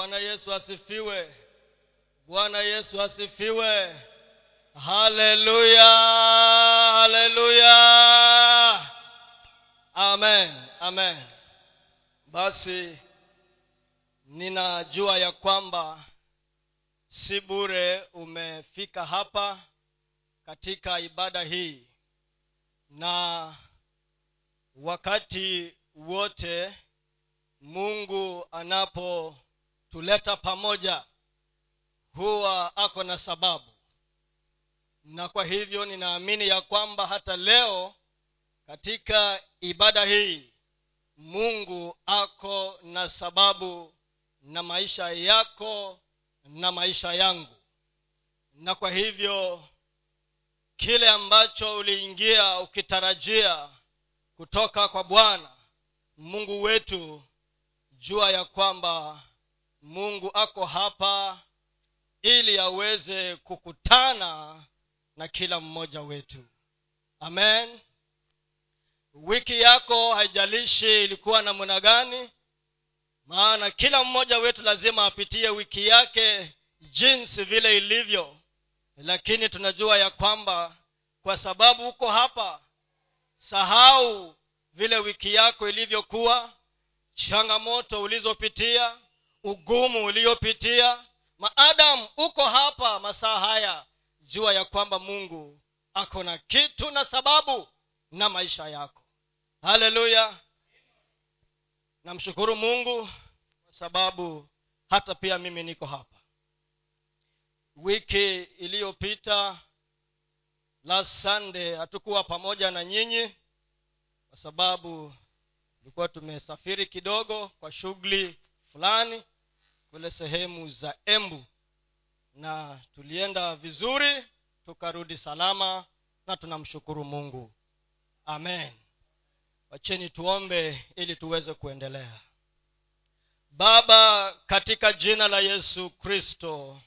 bwana yesu asifiwe. Bwana yesu asifiwe. Haleluya haleluya. Amen amen. Basi ninajua ya kwamba si bure umefika hapa katika ibada hii. Na wakati wote mungu anapotuleta pamoja huwa ako na sababu. Na kwa hivyo ninaamini ya kwamba hata leo katika ibada hii mungu ako na sababu na maisha yako na maisha yangu. Na kwa hivyo kile ambacho uliingia ukitarajia kutoka kwa bwana mungu wetu jua ya kwamba mungu ako hapa ili aweze kukutana na kila mmoja wetu. Amen. Wiki yako haijalishi ilikuwa namna gani maana kila mmoja wetu lazima apitie wiki yake jinsi vile ilivyo. Lakini tunajua ya kwamba kwa sababu uko hapa sahau vile wiki yako ilivyokuwa changamoto ulizopitia ugumu uliopitia. Maadamu uko hapa masaa haya jua ya kwamba mungu ako na kitu na sababu na maisha yako. Haleluya. Namshukuru mungu kwa sababu hata pia mimi niko hapa. Wiki iliyopita last sunday hatukuwa pamoja na nyinyi kwa sababu tulikuwa tumesafiri kidogo kwa shughuli fulani kule sehemu za embu. Na tulienda vizuri tukarudi salama na tunamshukuru mungu. Amen. Wacheni tuombe ili tuweze kuendelea. Baba katika jina la yesu kristo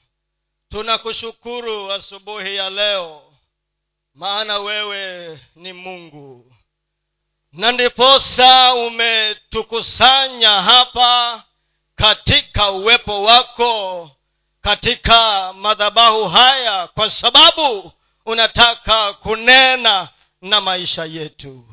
tunakushukuru asubuhi ya leo maana wewe ni mungu. Na ndiposa umetukusanya hapa katika uwepo wako katika madhabahu haya kwa sababu unataka kunena na maisha yetu.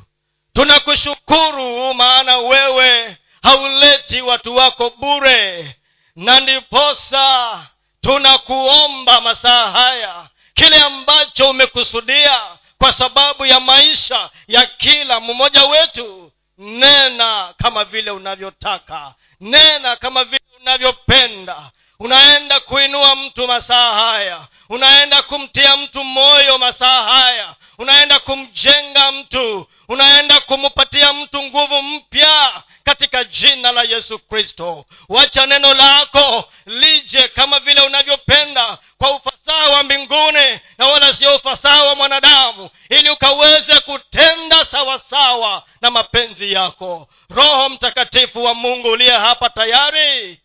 Tunakushukuru maana wewe hauleti watu wako bure na ndiposa tunakuomba masaa haya kile ambacho umekusudia kwa sababu ya maisha ya kila mmoja wetu nena kama vile unavyotaka nena kama vile unavyopenda unaenda kuinua mtu masaa haya. Unaenda kumtia mtu moyo masaa haya. Unaenda kumjenga mtu. Unaenda kumpatia mtu nguvu mpya katika jina la yesu kristo. Wacha neno lako lije kama vile unavyopenda kwa ufasaha wa mbinguni na wala sio ufasaha wa mwanadamu ili ukaweze kutenda sawasawa na mapenzi yako. Roho mtakatifu wa mungu uliye hapa tayari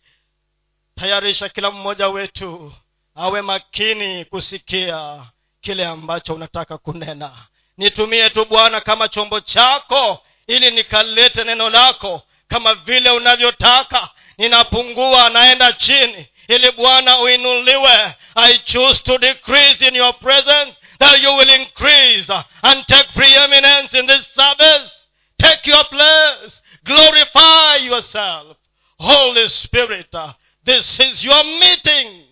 tayarisha kila mmoja wetu awe makini kusikia kile ambacho unataka kunena. Nitumie tu bwana kama chombo chako ili nikalete neno lako kama vile unavyotaka. Ninapungua naenda chini ili bwana uinuliwe. I choose to decrease in your presence that you will increase and take preeminence in this service. Take your place. Glorify yourself. Holy spirit this is your meeting.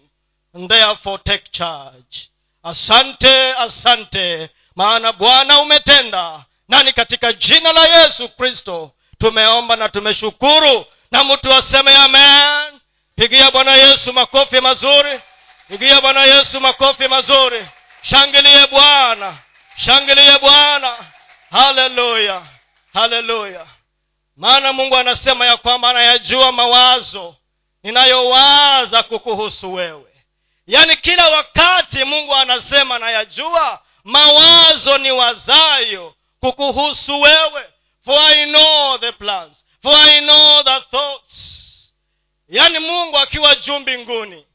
And therefore take charge. Asante asante. Maana bwana umetenda. Nani katika jina la yesu kristo? Tumeomba na tumeshukuru. Na mtu aseme amen. Pigia bwana yesu makofi mazuri. Pigia bwana yesu makofi mazuri. Shangilie bwana. Shangilie bwana. Haleluya haleluya maana mungu anasema ya kwamba anayajua mawazo ninayowaza kukuhusu wewe. Yaani kila wakati mungu anasema nayajua mawazo ni wazayo kukuhusu wewe. For i know the plans for i know the thoughts. Yaani mungu akiwa juu mbinguni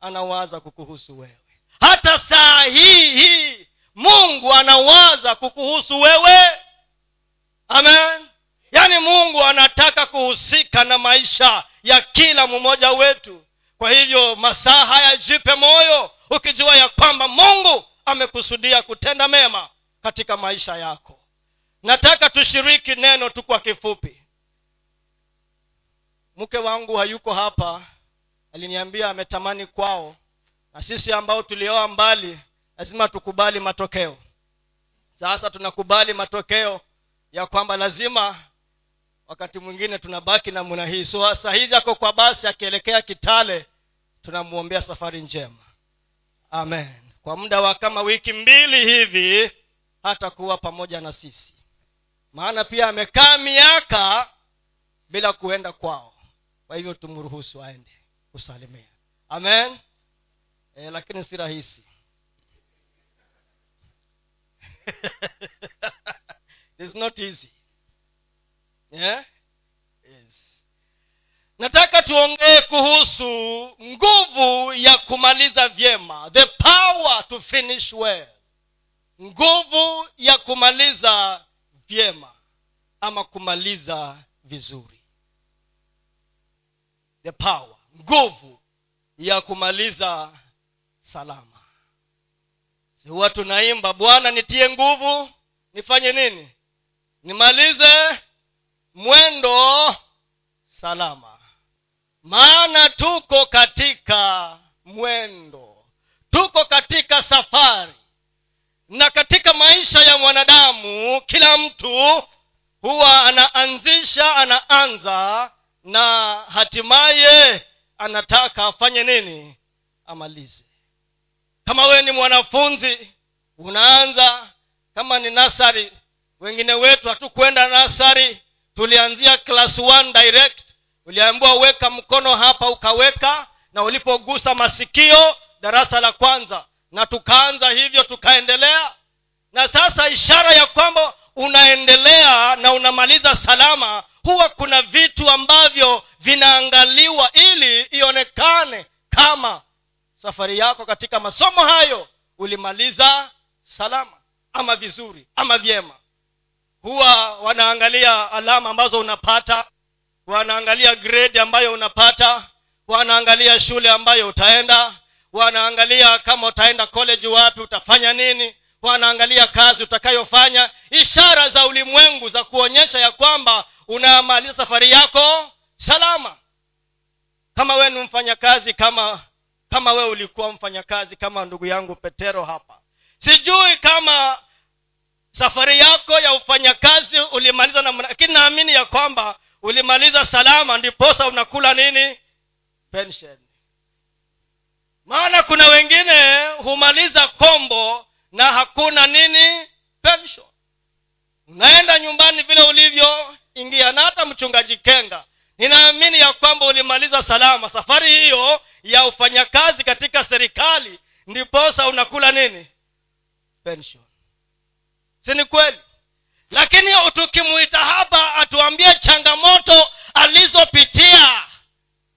anawaza kukuhusu wewe. Hata saa hii hii mungu anawaza kukuhusu wewe. Amen. Yaani mungu anataka kuhusika na maisha ya kila mmoja wetu. Kwa hivyo masaa haya jipe moyo ukijua ya kwamba mungu amekusudia kutenda mema katika maisha yako. Nataka tushiriki neno tu kwa kifupi. Mke wangu hayuko hapa aliniambia ametamani kwao. Na sisi ambao tulioa mbali lazima tukubali matokeo. Sasa tunakubali matokeo ya kwamba lazima wakati mwingine tunabaki namna hii. So saa hizi ako kwa basi akielekea kitale tunamwombea safari njema. Amen. Kwa muda wa kama wiki mbili hivi hata kuwa pamoja na sisi. Maana pia amekaa miaka bila kuenda kwao. Kwa hivyo tumruhusu aende kusalimia. Amen. E, lakini si rahisi. It's not easy yeah? yes. nataka tuongee kuhusu nguvu ya kumaliza vyema. The power to finish well. Nguvu ya kumaliza vyema ama kumaliza vizuri. The power. Nguvu ya kumaliza salama. Si huwa tunaimba bwana nitie nguvu nifanye nini? Nimalize mwendo salama. Maana tuko katika mwendo. Tuko katika safari. Na katika maisha ya mwanadamu kila mtu huwa anaanzisha anaanza na hatimaye anataka afanye nini? Amalize. Kama wewe ni mwanafunzi unaanza. Kama ni nasari wengine wetu hatukwenda nasari tulianzia class one direct uliambiwa weka mkono hapa ukaweka na ulipogusa masikio darasa la kwanza. Na tukaanza hivyo tukaendelea. Na sasa ishara ya kwamba unaendelea na unamaliza salama huwa kuna vitu ambavyo vinaangaliwa ili ionekane kama safari yako katika masomo hayo ulimaliza salama ama vizuri ama vyema huwa wanaangalia alama ambazo unapata wanaangalia grade ambayo unapata wanaangalia shule ambayo utaenda wanaangalia kama utaenda college wapi utafanya nini wanaangalia kazi utakayofanya. Ishara za ulimwengu za kuonyesha ya kwamba unamaliza safari yako salama. Kama wee ni mfanyakazi kama kama wewe ulikuwa mfanyakazi kama ndugu yangu petero hapa. Sijui kama safari yako ya ufanyakazi ulimaliza na lakini naamini ya kwamba ulimaliza salama ndiposa unakula nini? Pension. Maana kuna wengine humaliza kombo na hakuna nini? Pension. Unaenda nyumbani vile ulivyo ingia na hata mchungaji kenga. Ninaamini ya kwamba ulimaliza salama. Safari hiyo ya ufanyakazi katika serikali ndiposa unakula nini? Pension si ni kweli? Lakini tukimuita hapa atuambie changamoto alizopitia.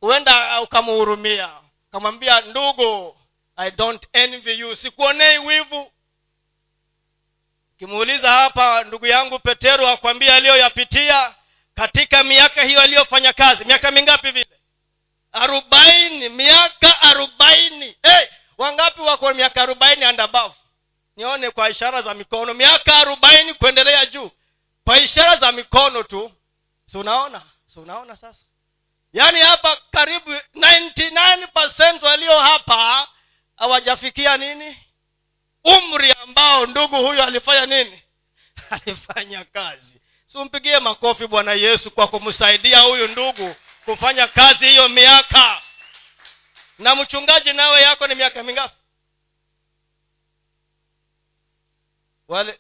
Huenda ukamuhurumia. Ukamwambia ndugu i don't envy you. Sikuonei wivu. Ukimuuliza hapa ndugu yangu petero akwambia aliyoyapitia katika miaka hiyo aliyofanya kazi. Miaka mingapi vile? Arobaini miaka arobaini. Hey, wangapi wako miaka arobaini and nione kwa ishara za mikono. Miaka arobaini kuendelea juu. Kwa ishara za mikono tu. Si unaona? Si unaona sasa? Yaani hapa karibu 99 walio hapa hawajafikia nini? Umri ambao ndugu huyu alifanya nini? Alifanya kazi. Simpigie makofi bwana yesu kwa kumsaidia huyu ndugu kufanya kazi hiyo miaka. Na mchungaji nawe yako ni miaka mingapi wale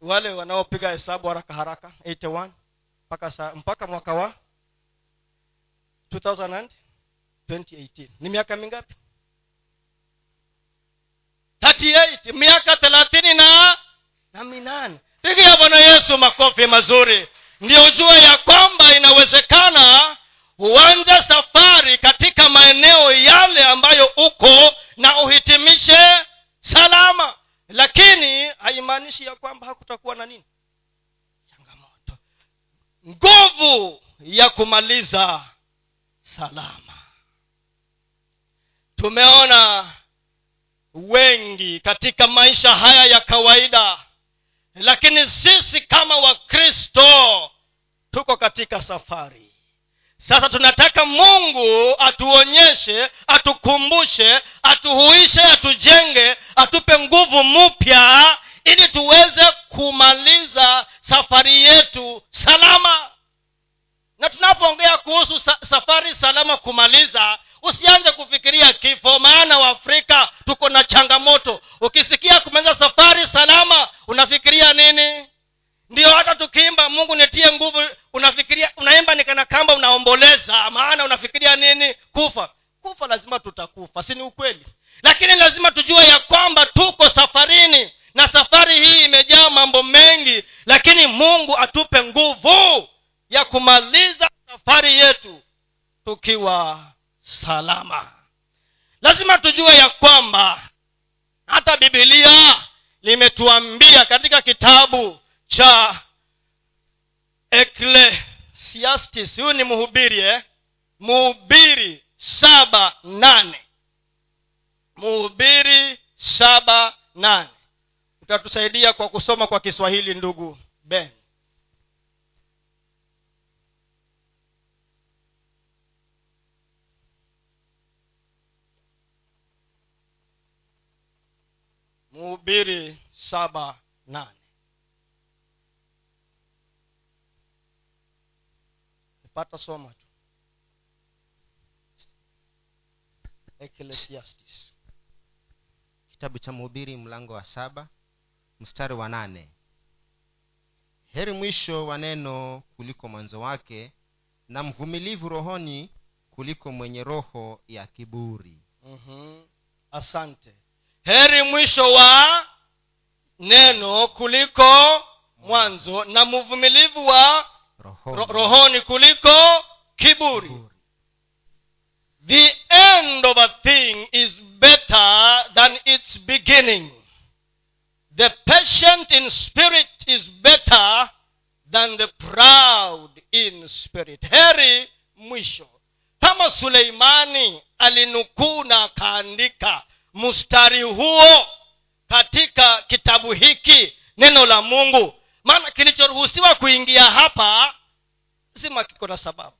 wale wanaopiga hesabu haraka haraka 81 mpaka saa mpaka mwaka wa 2018 ni miaka mingapi? 38 miaka thelathini na na minane. Pigia bwana yesu makofi mazuri. Ndio jua ya kwamba inawezekana huanze safari katika maeneo yale ambayo uko na uhitimishe salama lakini haimaanishi ya kwamba hakutakuwa na nini? Changamoto. Nguvu ya kumaliza salama. Tumeona wengi katika maisha haya ya kawaida lakini sisi kama wakristo tuko katika safari sasa tunataka mungu atuonyeshe atukumbushe atuhuishe atujenge atupe nguvu mpya ili tuweze kumaliza safari yetu salama. Na tunapoongea kuhusu sa- safari salama kumaliza usianze kufikiria kifo. Maana waafrika tuko na changamoto. Ukisikia kumaliza safari salama unafikiria nini ndio hata tukiimba mungu nitie nguvu unafikiria unaimba nikana kamba unaomboleza. Maana unafikiria nini? Kufa. Kufa lazima tutakufa si ni ukweli? Lakini lazima tujue ya kwamba tuko safarini na safari hii imejaa mambo mengi lakini mungu atupe nguvu ya kumaliza safari yetu tukiwa salama. Lazima tujue ya kwamba hata bibilia limetuambia katika kitabu cha eklesiastis huyu ni mhubiri eh? mhubiri saba nane. Mhubiri saba nane. Utatusaidia kwa kusoma kwa kiswahili ndugu ben. Mhubiri saba nane pata soma tu. Ecclesiastes. Kitabu cha mhubiri mlango wa saba mstari wa nane. Heri mwisho wa neno kuliko mwanzo wake na mvumilivu rohoni kuliko mwenye roho ya kiburi. Mm-hmm. asante. Heri mwisho wa neno kuliko mwanzo na mvumilivu wa rohoni, ro- rohoni kuliko kiburi. Kiburi. the end of a thing is better than its beginning. The patient in spirit is better than the proud in spirit. Heri mwisho. Kama suleimani alinukuu na akaandika mstari huo katika kitabu hiki neno la mungu maana kilichoruhusiwa kuingia hapa zima kiko na sababu.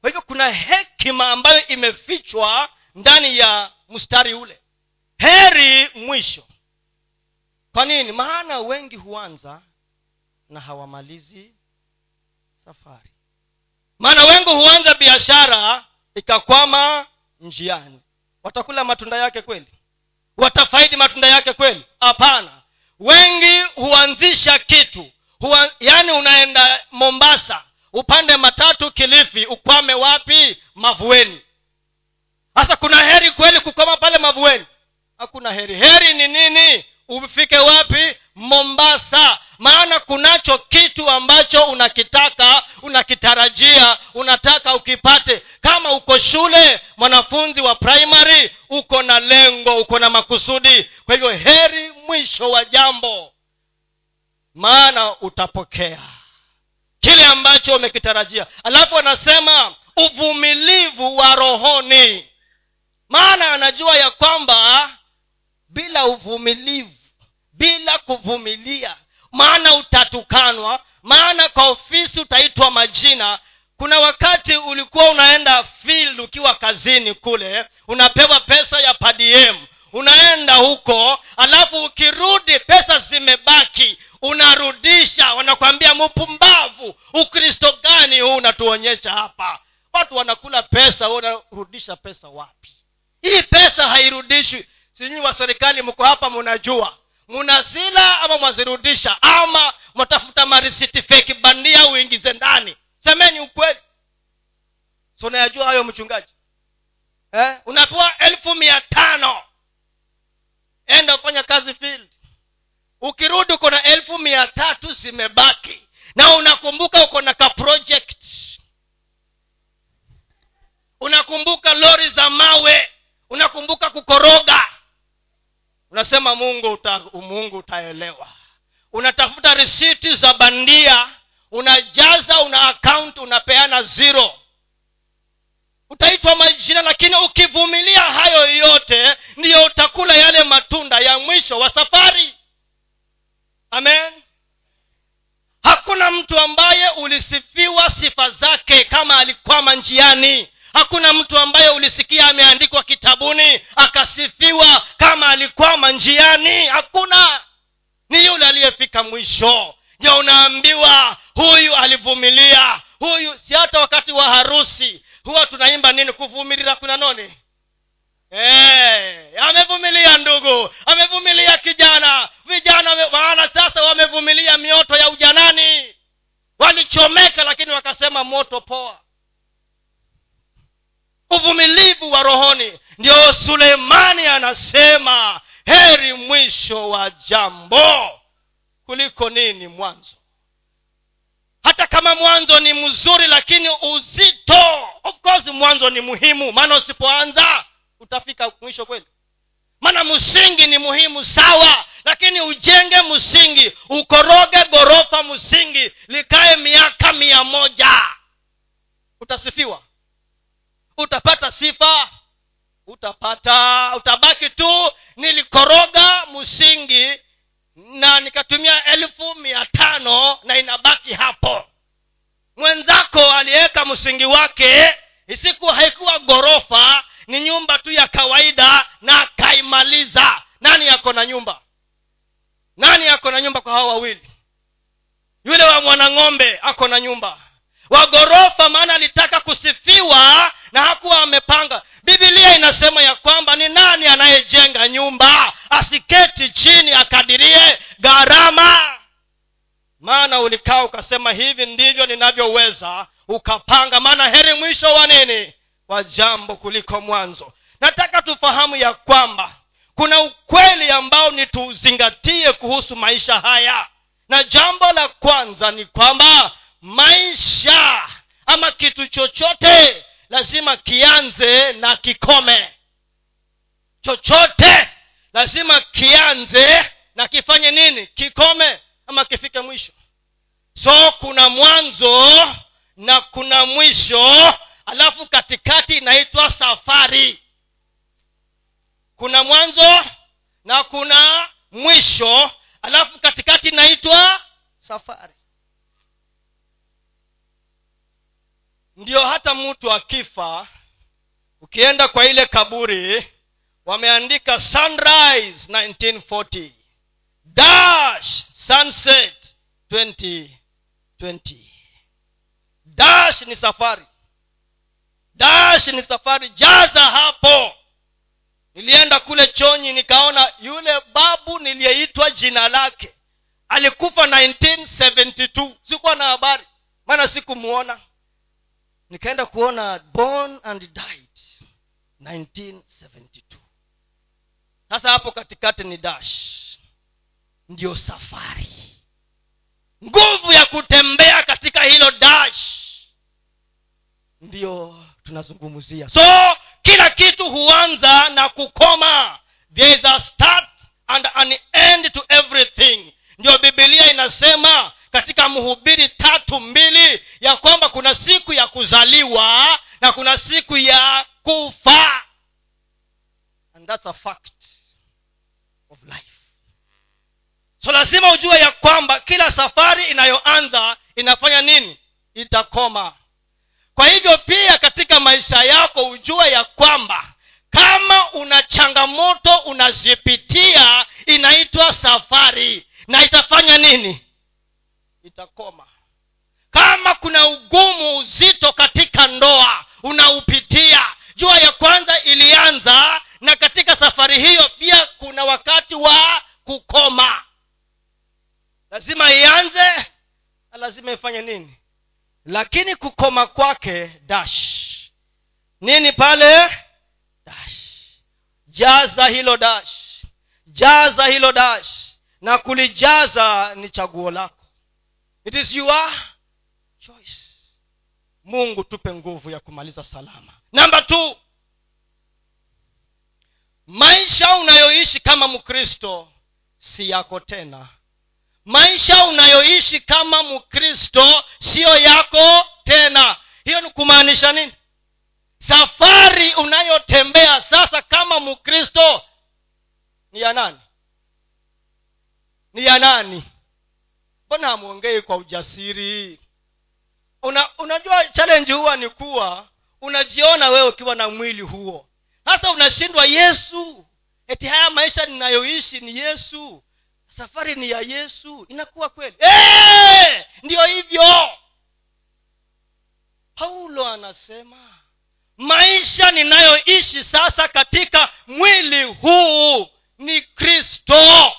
Kwa hivyo kuna hekima ambayo imefichwa ndani ya mstari ule. Heri mwisho. Kwa nini? Maana wengi huanza na hawamalizi safari. Maana wengi huanza biashara ikakwama njiani. Watakula matunda yake kweli? Watafaidi matunda yake kweli? Hapana wengi huanzisha kitu. Huwa, yaani unaenda mombasa upande matatu kilifi ukwame wapi? Mavueni. Sasa kuna heri kweli kukoma pale mavueni? Hakuna heri. Heri ni nini ufike wapi? Mombasa. Maana kunacho kitu ambacho unakitaka unakitarajia unataka ukipate. Kama uko shule mwanafunzi wa primary uko na lengo uko na makusudi. Kwa hivyo heri mwisho wa jambo. Maana utapokea kile ambacho umekitarajia. Alafu anasema uvumilivu wa rohoni. Maana anajua ya kwamba bila uvumilivu bila kuvumilia. Maana utatukanwa maana kwa ofisi utaitwa majina. Kuna wakati ulikuwa unaenda field ukiwa kazini kule unapewa pesa ya padm unaenda huko alafu ukirudi pesa zimebaki unarudisha wanakwambia mpumbavu ukristo gani huu unatuonyesha hapa? Watu wanakula pesa unarudisha pesa wapi? Hii pesa hairudishwi sinyii wa serikali mko hapa munajua. Munazila ama mwazirudisha ama mwatafuta marisiti bandia uingize ndani. Semeni ukweli. So unayajua hayo mchungaji? Eh? unapewa elfu mia tano. Enda ufanya kazi field. Ukirudi uko na elfu mia tatu zimebaki. Na unakumbuka uko na ka project. Unakumbuka lori za mawe. Unakumbuka kukoroga unasema mungu uta, mungu utaelewa. Unatafuta risiti za bandia unajaza una akaunti unapeana zero. Utaitwa majina lakini ukivumilia hayo yote ndiyo utakula yale matunda ya mwisho wa safari. Amen. Hakuna mtu ambaye ulisifiwa sifa zake kama alikwama njiani hakuna mtu ambaye ulisikia ameandikwa kitabuni akasifiwa kama alikwama njiani. Hakuna. Ni yule aliyefika mwisho. Ndio unaambiwa huyu alivumilia? Huyu si hata wakati wa harusi. Huwa tunaimba nini? Kuvumilia kuna noni? Hey, amevumilia ndugu amevumilia kijana. Vijana maana sasa wamevumilia mioto ya ujanani. Walichomeka lakini wakasema moto poa uvumilivu wa rohoni. Ndio suleimani anasema heri mwisho wa jambo. Kuliko nini mwanzo? Hata kama mwanzo ni mzuri lakini uzito. Of course mwanzo ni muhimu. Maana usipoanza utafika mwisho kweli. Maana msingi ni muhimu sawa lakini ujenge msingi ukoroge ghorofa msingi likae miaka mia moja. Utasifiwa utapata sifa utapata utabaki tu nilikoroga msingi na nikatumia elfu mia tano na inabaki hapo. Mwenzako aliweka msingi wake isiku haikuwa ghorofa ni nyumba tu ya kawaida na akaimaliza. Nani yako na nyumba? Nani ako na nyumba kwa hao wawili? Yule wa mwanang'ombe ako na nyumba wa ghorofa maana alitaka kusifiwa na hakuwa amepanga. Bibilia inasema ya kwamba ni nani anayejenga nyumba? Asiketi chini akadirie gharama. Maana ulikaa ukasema hivi ndivyo ninavyoweza ukapanga. Maana heri mwisho wa nini? Wa jambo kuliko mwanzo. Nataka tufahamu ya kwamba kuna ukweli ambao ni tuuzingatie kuhusu maisha haya. Na jambo la kwanza ni kwamba maisha ama kitu chochote lazima kianze na kikome. Chochote lazima kianze na kifanye nini? Kikome ama kifike mwisho. So kuna mwanzo na kuna mwisho alafu katikati inaitwa safari. Kuna mwanzo na kuna mwisho alafu katikati inaitwa safari ndio hata mtu akifa ukienda kwa ile kaburi wameandika sunrise 1940 dash sunset 2020 dash ni safari. Dash ni safari. Jaza hapo. Nilienda kule chonyi nikaona yule babu niliyeitwa jina lake alikufa 1972 sikuwa na habari maana sikumwona nikaenda kuona born and died 1972 sasa hapo katikati ni dash. Ndiyo safari. Nguvu ya kutembea katika hilo dash. Ndiyo tunazungumzia. So kila kitu huanza na kukoma. There is a start and an end to everything. Ndio bibilia inasema katika mhubiri tatu mbili ya kwamba kuna siku ya kuzaliwa na kuna siku ya kufa. And that's a fact of life. So lazima ujue ya kwamba kila safari inayoanza inafanya nini? Itakoma. Kwa hivyo pia katika maisha yako ujue ya kwamba kama una changamoto unazipitia inaitwa safari. Na itafanya nini itakoma. Kama kuna ugumu uzito katika ndoa unaupitia jua ya kwanza ilianza na katika safari hiyo pia kuna wakati wa kukoma. Lazima ianze na lazima ifanye nini? Lakini kukoma kwake dash. Nini pale? Dash. Jaza hilo dash. Jaza hilo dash. Na kulijaza ni chaguo lako it is your choice. Mungu tupe nguvu ya kumaliza salama. Namba t maisha unayoishi kama mkristo si yako tena. Maisha unayoishi kama mkristo siyo yako tena. Hiyo ni kumaanisha nini? Safari unayotembea sasa kama mkristo ni ya nani? Ni ya nani mbona hamwongei kwa ujasiri? Una, unajua challenge huwa ni kuwa unajiona wewe ukiwa na mwili huo. Sasa unashindwa yesu. Eti haya maisha ninayoishi ni yesu. Safari ni ya yesu. Inakuwa kweli. Eee! ndiyo hivyo. Paulo anasema maisha ninayoishi sasa katika mwili huu ni kristo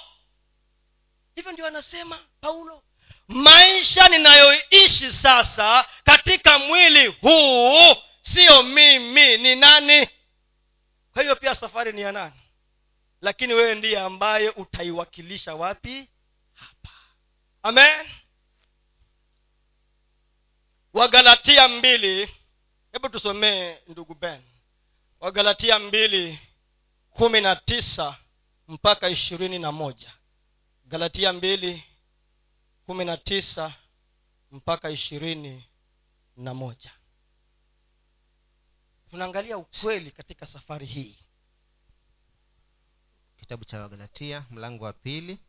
hivyo ndio anasema paulo maisha ninayoishi sasa katika mwili huu siyo mimi ni nani? Kwa hiyo pia safari ni ya nani? Lakini wewe ndiye ambaye utaiwakilisha wapi? Hapa. Amen. Wagalatia mbili. Hebu tusomee ndugu ben. Wagalatia mbili kumi na tisa mpaka ishirini na moja galatia mbili kumi na tisa mpaka ishirini na moja. Tunaangalia ukweli katika safari hii. Kitabu cha wagalatia mlango wa pili.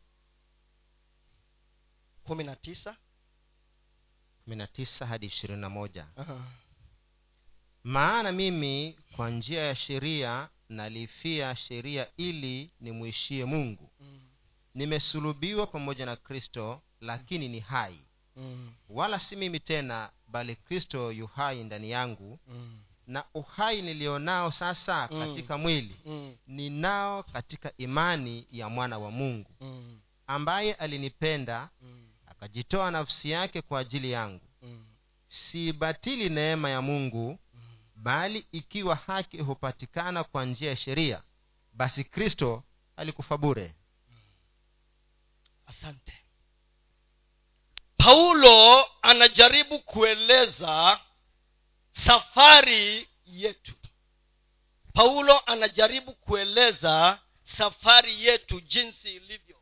Kumi na tisa. Kumi na tisa hadi ishirini na moja. Maana mimi kwa njia ya sheria nalifia sheria ili nimwishie mungu. Mm, nimesulubiwa pamoja na kristo lakini ni hai. Mm, wala si mimi tena bali kristo yu hai ndani yangu. Mm, na uhai nilionao sasa Mm. katika mwili mm, ninao katika imani ya mwana wa mungu mm, ambaye alinipenda mm, akajitoa nafsi yake kwa ajili yangu. Mm, siibatili neema ya mungu mm. bali ikiwa haki hupatikana kwa njia ya sheria basi kristo alikufa bure asante. Paulo anajaribu kueleza safari yetu. Paulo anajaribu kueleza safari yetu jinsi ilivyo.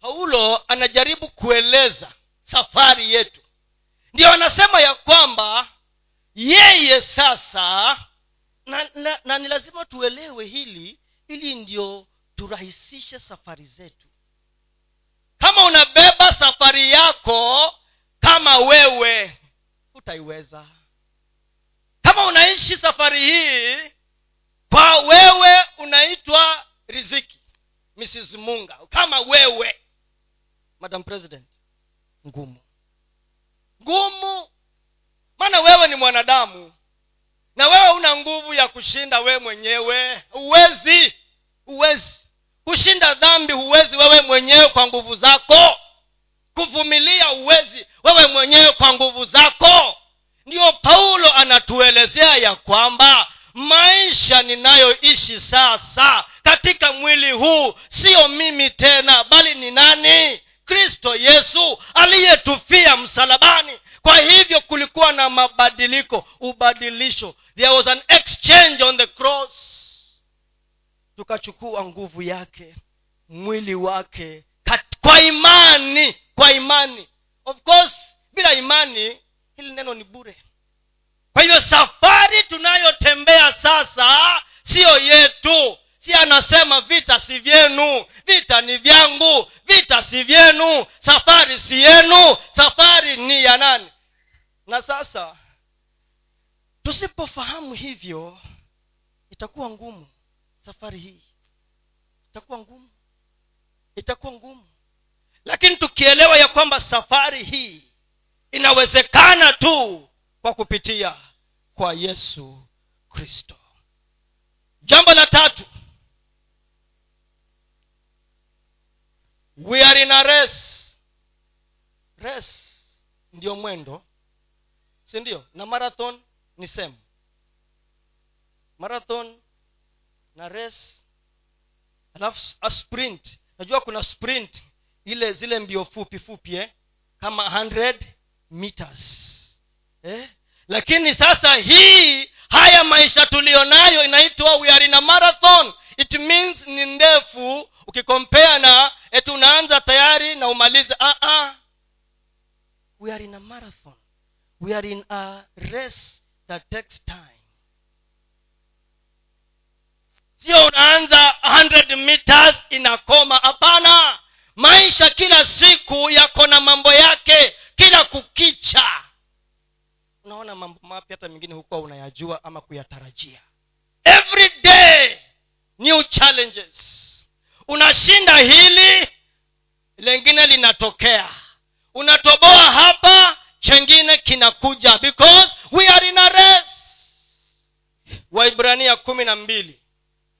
Paulo anajaribu kueleza safari yetu. Ndio anasema ya kwamba yeye sasa na, na, na ni lazima tuelewe hili ili ndio turahisishe safari zetu. Kama unabeba safari yako kama wewe utaiweza kama unaishi safari hii kwa wewe unaitwa riziki mrs munga. Kama wewe madam president ngumu. Ngumu maana wewe ni mwanadamu na wewe una nguvu ya kushinda wewe mwenyewe. Huwezi. Huwezi. Kushinda dhambi huwezi wewe mwenyewe kwa nguvu zako. Kuvumilia huwezi wewe mwenyewe kwa nguvu zako. Ndiyo paulo anatuelezea ya kwamba maisha ninayoishi sasa katika mwili huu siyo mimi tena bali ni nani? Kristo yesu aliyetufia msalabani. Kwa hivyo kulikuwa na mabadiliko ubadilisho there was an exchange on the cross. Tukachukua nguvu yake mwili wake kwa imani kwa imani. Of course bila imani hili neno ni bure. Kwa hivyo safari tunayotembea sasa siyo yetu. Si anasema vita si vyenu vita ni vyangu vita si vyenu safari si yenu safari ni ya nani? Na sasa tusipofahamu hivyo itakuwa ngumu safari hii. Itakuwa ngumu. Itakuwa ngumu. Lakini tukielewa ya kwamba safari hii inawezekana tu kwa kupitia kwa yesu kristo. Jambo la tatu. We are in a race. Race ndio mwendo. Si ndio? Na marathon ni same marathon na race alafu a sprint. Najua kuna sprint ile zile mbio fupi fupi eh? kama 100 meters. Eh? lakini sasa hii haya maisha tuliyonayo inaitwa we are in a marathon. It means ni ndefu. Ukikompea na eti unaanza tayari na umalize. Uh-uh. we are in a marathon. We are in a race that takes time. Sio unaanza 100 meters inakoma. Hapana. Maisha kila siku yako na mambo yake kila kukicha. Unaona mambo mapya hata mengine hukuwa unayajua ama kuyatarajia. Every day new challenges. Unashinda hili lengine linatokea. Unatoboa hapa chengine kinakuja because we are in a race. Waibrania kumi na mbili.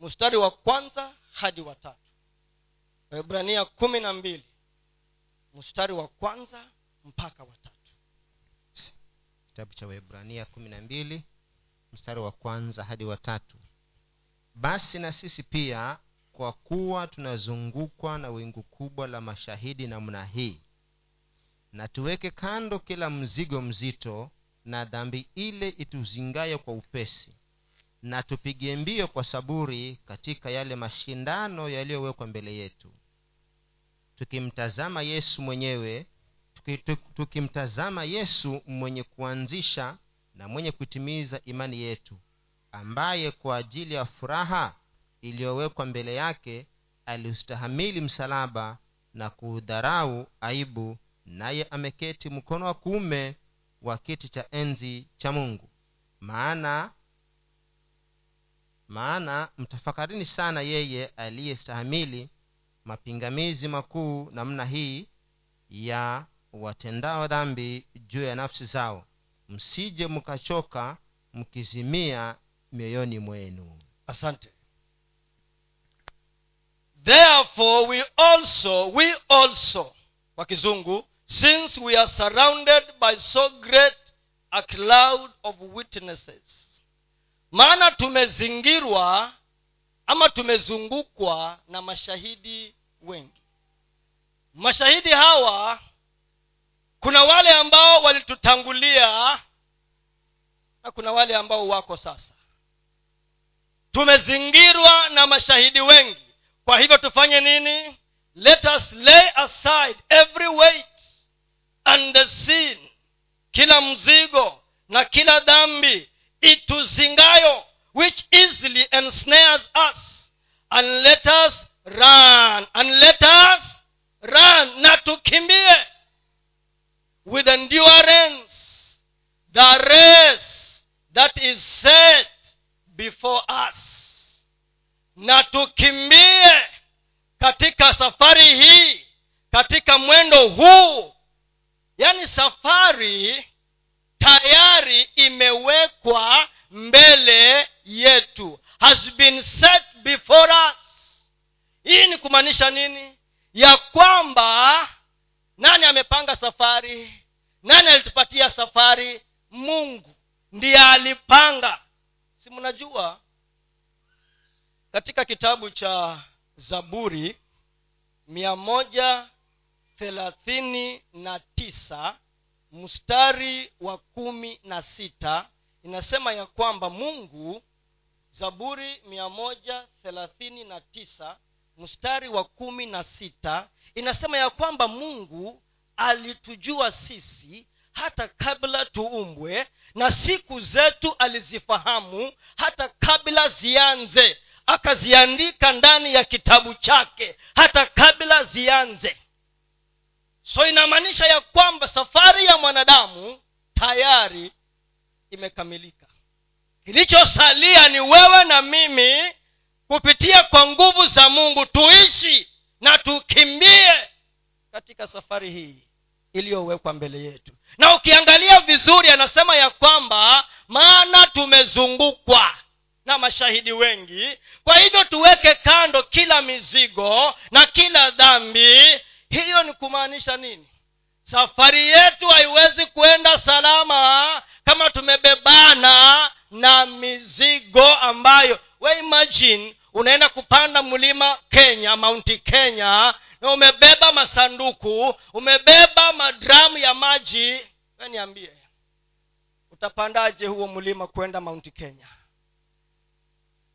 Mstari wa kwanza hadi wa tatu. Waibrania kumi na mbili. Mstari wa kwanza mpaka wa kitabu cha waibrania kumi na mbili mstari wa kwanza hadi wa basi na sisi pia kwa kuwa tunazungukwa na wingu kubwa la mashahidi namna hii na tuweke kando kila mzigo mzito na dhambi ile ituzingayo kwa upesi na tupige mbio kwa saburi katika yale mashindano yaliyowekwa mbele yetu. Tukimtazama yesu mwenyewe tukimtazama yesu mwenye kuanzisha na mwenye kutimiza imani yetu ambaye kwa ajili ya furaha iliyowekwa mbele yake aliustahamili msalaba na kuudharau aibu naye ameketi mkono wa kuume wa kiti cha enzi cha mungu. Maana maana mtafakarini sana yeye aliyestahamili mapingamizi makuu namna hii ya watendao dhambi juu ya nafsi zao. Msije mkachoka mkizimia mioyoni mwenu. Asante. Therefore we also we also kwa kizungu since we are surrounded by so great a cloud of witnesses. Maana tumezingirwa ama tumezungukwa na mashahidi wengi. Mashahidi hawa kuna wale ambao walitutangulia na kuna wale ambao wako sasa. Tumezingirwa na mashahidi wengi. Kwa hivyo tufanye nini? Let us lay aside every weight and the sin kila mzigo na kila dhambi ituzingayo which easily ensnares us and let us run and let us run na tukimbie with endurance the race that is set before us. Na tukimbie katika safari hii katika mwendo huu yaani safari tayari imewekwa mbele yetu. Has been set before us. Hii ni kumaanisha nini? Ya kwamba nani amepanga safari? Nani alitupatia safari? Mungu ndiye alipanga. Si mnajua? Katika kitabu cha zaburi mia moja thelathini na tisa mstari wa kumi na sita inasema ya kwamba mungu zaburi mia moja thelathini na tisa mstari wa kumi na sita inasema ya kwamba mungu alitujua sisi hata kabla tuumbwe na siku zetu alizifahamu hata kabla zianze. Akaziandika ndani ya kitabu chake hata kabla zianze so inamaanisha ya kwamba safari ya mwanadamu tayari imekamilika. Kilichosalia ni wewe na mimi kupitia kwa nguvu za mungu tuishi na tukimbie katika safari hii iliyowekwa mbele yetu. Na ukiangalia vizuri anasema ya kwamba maana tumezungukwa na mashahidi wengi. Kwa hivyo tuweke kando kila mizigo na kila dhambi hiyo ni kumaanisha nini? Safari yetu haiwezi kwenda salama kama tumebebana na mizigo ambayo we imagine unaenda kupanda mlima kenya maunti kenya na umebeba masanduku umebeba madramu ya maji. Niambie utapandaje huo mlima kwenda maunti kenya?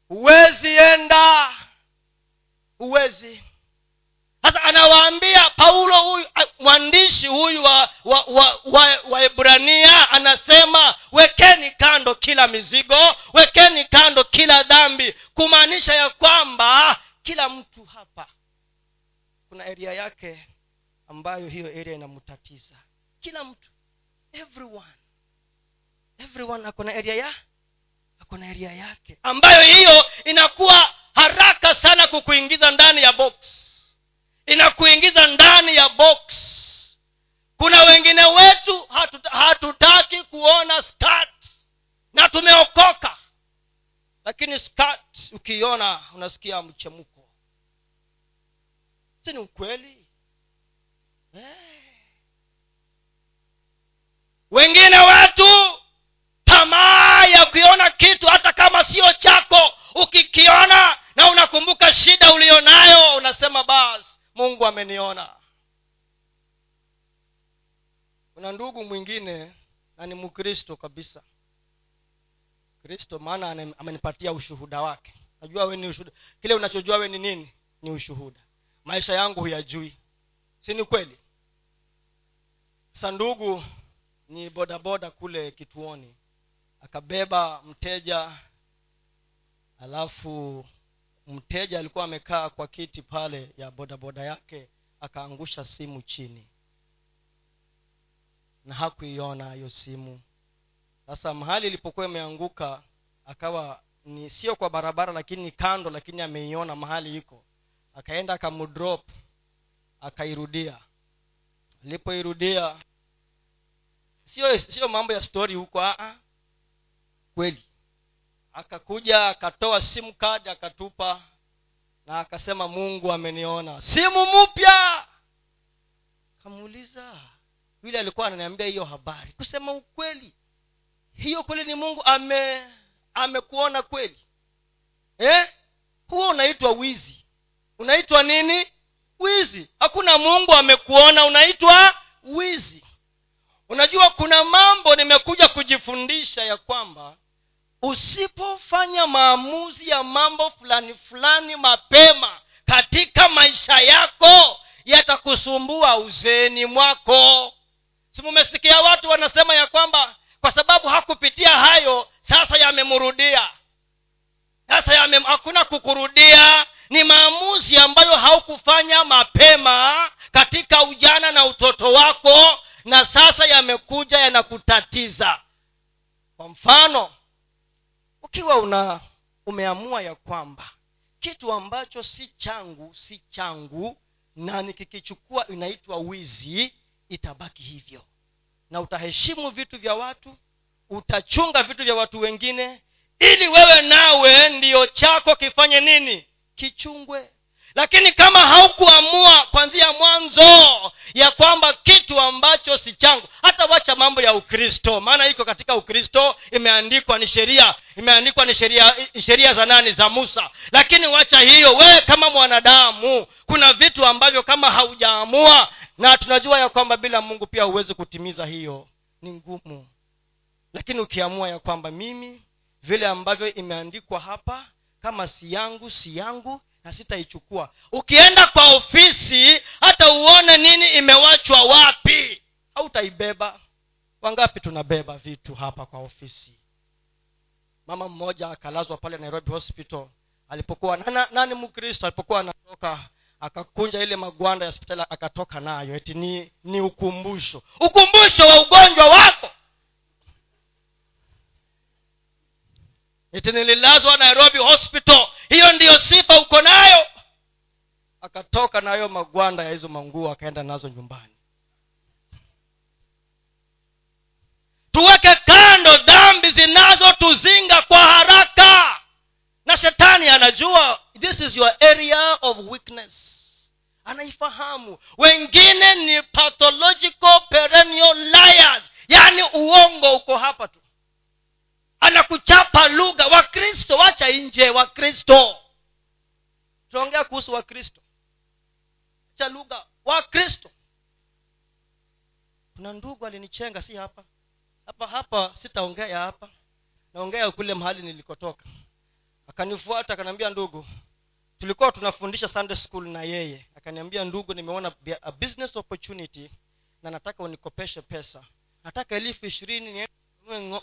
Huwezi enda huwezi sasa anawaambia paulo huyu mwandishi huyu wa wa wa, wa, wa anasema wekeni kando kila mizigo wekeni kando kila dhambi kumaanisha ya kwamba kila mtu hapa kuna eria yake ambayo hiyo eria inamtatiza. Kila mtu everyone everyone ako area ya ako area yake ambayo hiyo inakuwa haraka sana kukuingiza ndani ya box inakuingiza ndani ya box. Kuna wengine wetu hatuta- hatutaki kuona skirt na tumeokoka. Lakini skirt ukiiona unasikia mchemuko. Si ni ukweli? Eh. wengine wetu tamaa ya kuiona kitu hata kama sio chako. Ukikiona na unakumbuka shida ulionayo unasema basi mungu ameniona. Kuna ndugu mwingine na ni mkristo kabisa. Kristo maana amenipatia ushuhuda wake. Najua we ni ushuhuda. Kile unachojua we ni nini? Ni ushuhuda. Maisha yangu huyajui. Si ni kweli? Sa ndugu ni bodaboda kule kituoni. Akabeba mteja alafu mteja alikuwa amekaa kwa kiti pale ya bodaboda yake akaangusha simu chini. Na hakuiona hiyo simu. Sasa mahali ilipokuwa imeanguka akawa ni sio kwa barabara lakini kando lakini ameiona mahali iko. Akaenda akamdrop akairudia. Alipoirudia sio sio mambo ya story huko aa kweli akakuja akatoa simu kadi akatupa na akasema mungu ameniona. Simu mpya! Kamuuliza yule alikuwa ananiambia hiyo habari. Kusema ukweli hiyo kweli ni mungu ame amekuona kweli? Eh? huo unaitwa wizi. Unaitwa nini? Wizi. Hakuna mungu amekuona unaitwa wizi. Unajua kuna mambo nimekuja kujifundisha ya kwamba usipofanya maamuzi ya mambo fulani fulani mapema katika maisha yako yatakusumbua uzeeni mwako. Simumesikia watu wanasema ya kwamba kwa sababu hakupitia hayo sasa yamemrudia sasa yame, hakuna kukurudia. Ni maamuzi ambayo haukufanya mapema katika ujana na utoto wako na sasa yamekuja yanakutatiza. Kwa mfano ukiwa una umeamua ya kwamba kitu ambacho si changu si changu na nikikichukua inaitwa wizi itabaki hivyo. Na utaheshimu vitu vya watu utachunga vitu vya watu wengine ili wewe nawe ndiyo chako kifanye nini? Kichungwe lakini kama haukuamua kwanzia mwanzo ya kwamba kitu ambacho si changu hata wacha mambo ya ukristo. Maana iko katika ukristo imeandikwa ni sheria imeandikwa ni sheria sheria za nani? Za musa. Lakini wacha hiyo wewe kama mwanadamu kuna vitu ambavyo kama haujaamua na tunajua ya kwamba bila mungu pia huwezi kutimiza hiyo. Ni ngumu. Lakini ukiamua ya kwamba mimi vile ambavyo imeandikwa hapa kama si yangu si yangu na sitaichukua. Ukienda kwa ofisi hata uone nini imewachwa wapi. Hautaibeba. Wangapi tunabeba vitu hapa kwa ofisi? Mama mmoja akalazwa pale nairobi hospital. Alipokuwa nana, nani mkristo alipokuwa anatoka akakunja ile magwanda ya hospitali akatoka nayo. Eti ni ni ukumbusho. Ukumbusho wa ugonjwa wako eti nililazwa nairobi hospital. Hiyo ndiyo sifa uko nayo. Akatoka nayo magwanda ya hizo manguo akaenda nazo nyumbani. Tuweke kando dhambi zinazotuzinga kwa haraka. Na shetani anajua this is your area of weakness. Anaifahamu. Wengine ni pathological perennial liars. Yaani uongo uko hapa tu anakuchapa lugha. Wakristo wacha nje wakristo. Tunaongea kuhusu wakristo. Cha lugha. Wakristo. Kuna ndugu alinichenga si hapa. Hapa hapa sitaongea hapa. Naongea kule mahali nilikotoka. Akanifuata akaniambia ndugu tulikuwa tunafundisha sunday school na yeye. Akaniambia ndugu nimeona a business opportunity na nataka unikopeshe pesa. Nataka elfu ishirini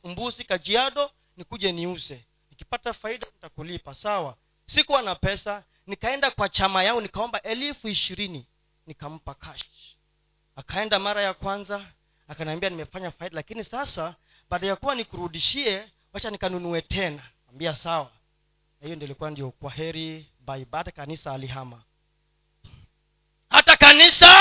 mbuzi kajiado nikuje niuze. Nikipata faida nitakulipa sawa. Sikuwa na pesa nikaenda kwa chama yao nikaomba elfu ishirini nikampa cash. Akaenda mara ya kwanza akaniambia nimefanya faida lakini sasa baada ya kuwa nikurudishie wacha nikanunue tena. Ambia sawa. Hiyo ndio ilikuwa ndio kwa heri baibata kanisa alihama. Hata kanisa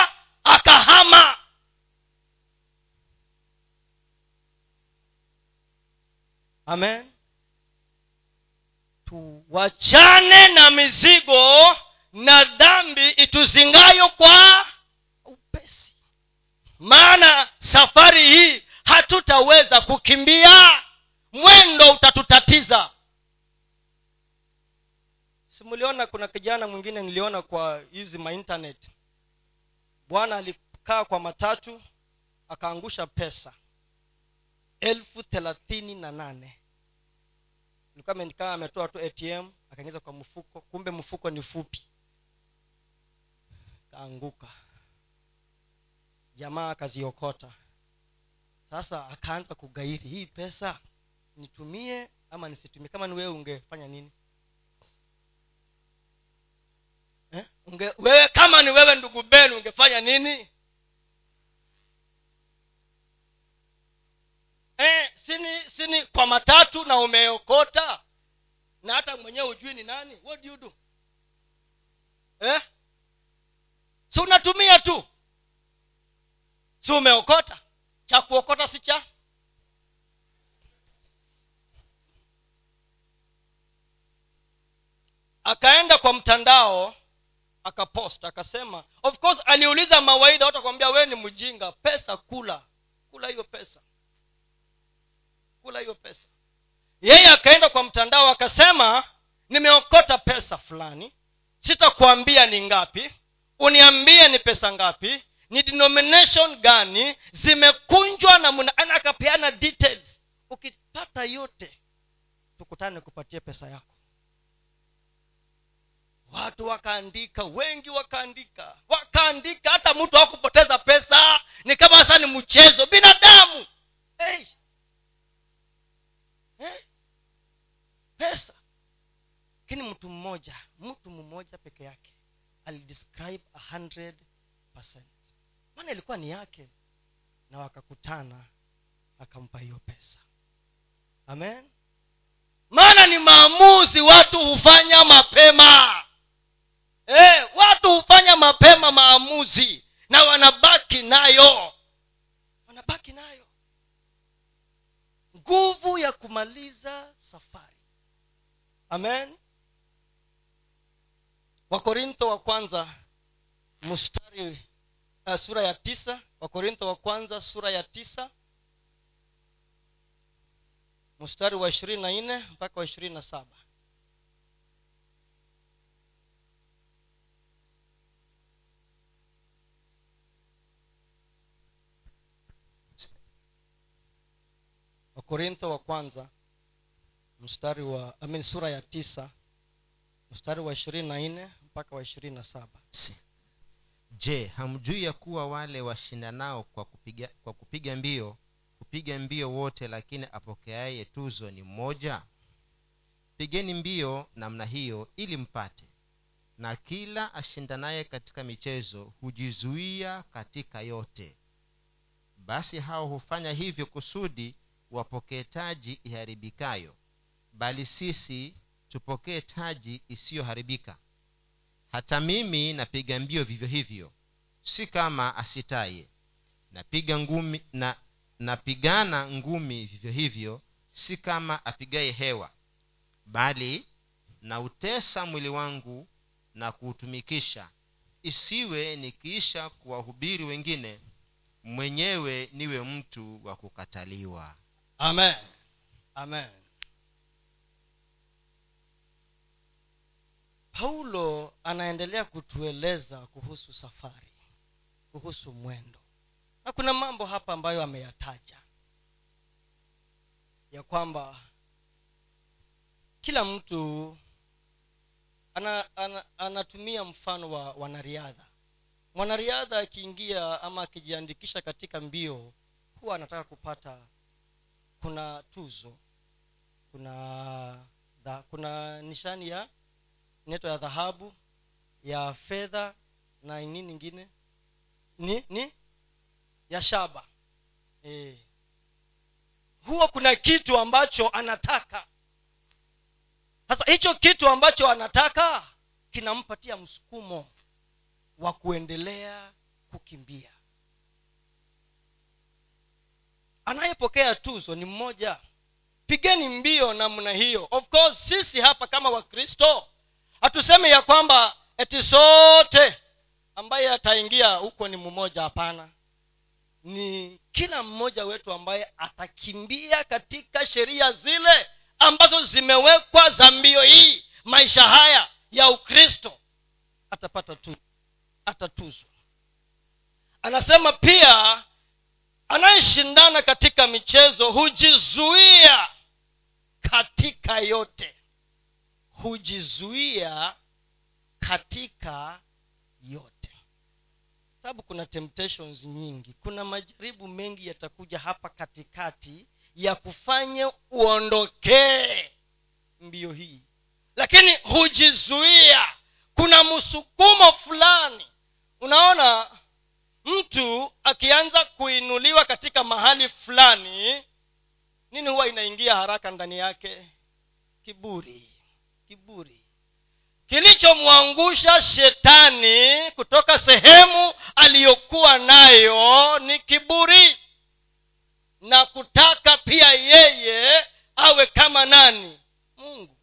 amen. Tuwachane na mizigo na dhambi ituzingayo kwa upesi. Maana safari hii hatutaweza kukimbia. Mwendo utatutatiza. Simuliona kuna kijana mwingine niliona kwa hizi mainternet bwana alikaa kwa matatu akaangusha pesa. Elfu thelathini na nane ilikuwa amekaa ametoa tu atm akaingiza kwa mfuko kumbe mfuko ni fupi. Kaanguka. Jamaa akaziokota. Sasa akaanza kugairi hii pesa nitumie ama nisitumie? Kama ni wewe ungefanya nini? Eh? Unge, wewe kama ni wewe ndugu benu ungefanya nini eh, sini sini kwa matatu na umeokota? Na hata mwenyewe hujui ni nani? What do you do? Eh? si unatumia tu. Si umeokota? Cha kuokota si cha? Akaenda kwa mtandao akapost akasema of course aliuliza mawaidha watu akwambia wewe ni mjinga pesa kula. Kula hiyo pesa kula hiyo pesa. Yeye akaenda kwa mtandao akasema nimeokota pesa fulani sitakuambia ni ngapi uniambie ni pesa ngapi ni denomination gani zimekunjwa na muna akapeana details. Ukipata yote tukutane kupatia pesa yako. Watu wakaandika wengi wakaandika wakaandika hata mtu hakupoteza pesa. Ni kama sasa ni mchezo. Binadamu! Hey. Hey. pesa. Lakini mtu mmoja mtu mmoja peke yake alidescribe maana ilikuwa ni yake na wakakutana akampa hiyo pesa. Amen? Maana ni maamuzi watu hufanya mapema. Eh, watu hufanya mapema maamuzi na wanabaki nayo. Wanabaki nayo nguvu ya kumaliza safari. Amen. Wakorintho wa kwanza mstari uh, sura ya tisa. Wakorintho wa kwanza sura ya tisa. Mstari wa ishirini na nne mpaka wa ishirini na saba wakorintho wa kwanza mstari wa amin sura ya tisa mstari wa ishirini na nne mpaka wa ishirini na saba. Si. je hamjui ya kuwa wale washindanao kwa kupiga, kwa kupiga mbio kupiga mbio wote lakini apokeaye tuzo ni mmoja? Pigeni mbio namna hiyo ili mpate. Na kila ashindanaye katika michezo hujizuia katika yote. Basi hao hufanya hivyo kusudi wapokee taji iharibikayo bali sisi tupokee taji isiyoharibika. Hata mimi napiga mbio vivyo hivyo si kama asitaye. Napiga ngumi na napigana ngumi vivyo hivyo si kama apigaye hewa bali nautesa mwili wangu na kuutumikisha. Isiwe nikiisha kuwahubiri wengine mwenyewe niwe mtu wa kukataliwa amen. Amen. Paulo anaendelea kutueleza kuhusu safari kuhusu mwendo. Na kuna mambo hapa ambayo ameyataja. Ya kwamba kila mtu ana, ana, anatumia mfano wa wanariadha. Mwanariadha akiingia ama akijiandikisha katika mbio huwa anataka kupata kuna tuzo kuna da, kuna nishani ya neto ya dhahabu ya fedha na nini nyingine? Ni ni ya shaba. E. huwa kuna kitu ambacho anataka. Sasa hicho kitu ambacho anataka kinampatia msukumo wa kuendelea kukimbia anayepokea tuzo ni mmoja. Pigeni mbio namna hiyo. Of course sisi hapa kama wakristo hatuseme ya kwamba eti sote ambaye ataingia huko ni mmoja hapana. Ni kila mmoja wetu ambaye atakimbia katika sheria zile ambazo zimewekwa za mbio hii maisha haya ya ukristo. Atapata tuzo atatuzwa. Anasema pia anayeshindana katika michezo hujizuia katika yote. Hujizuia katika yote. Sababu kuna temptations nyingi. Kuna majaribu mengi yatakuja hapa katikati ya kufanya uondokee mbio hii. Lakini hujizuia. Kuna msukumo fulani. Unaona mtu akianza kuinuliwa katika mahali fulani nini huwa inaingia haraka ndani yake? Kiburi. Kiburi. Kilichomwangusha shetani kutoka sehemu aliyokuwa nayo ni kiburi. Na kutaka pia yeye awe kama nani? Mungu.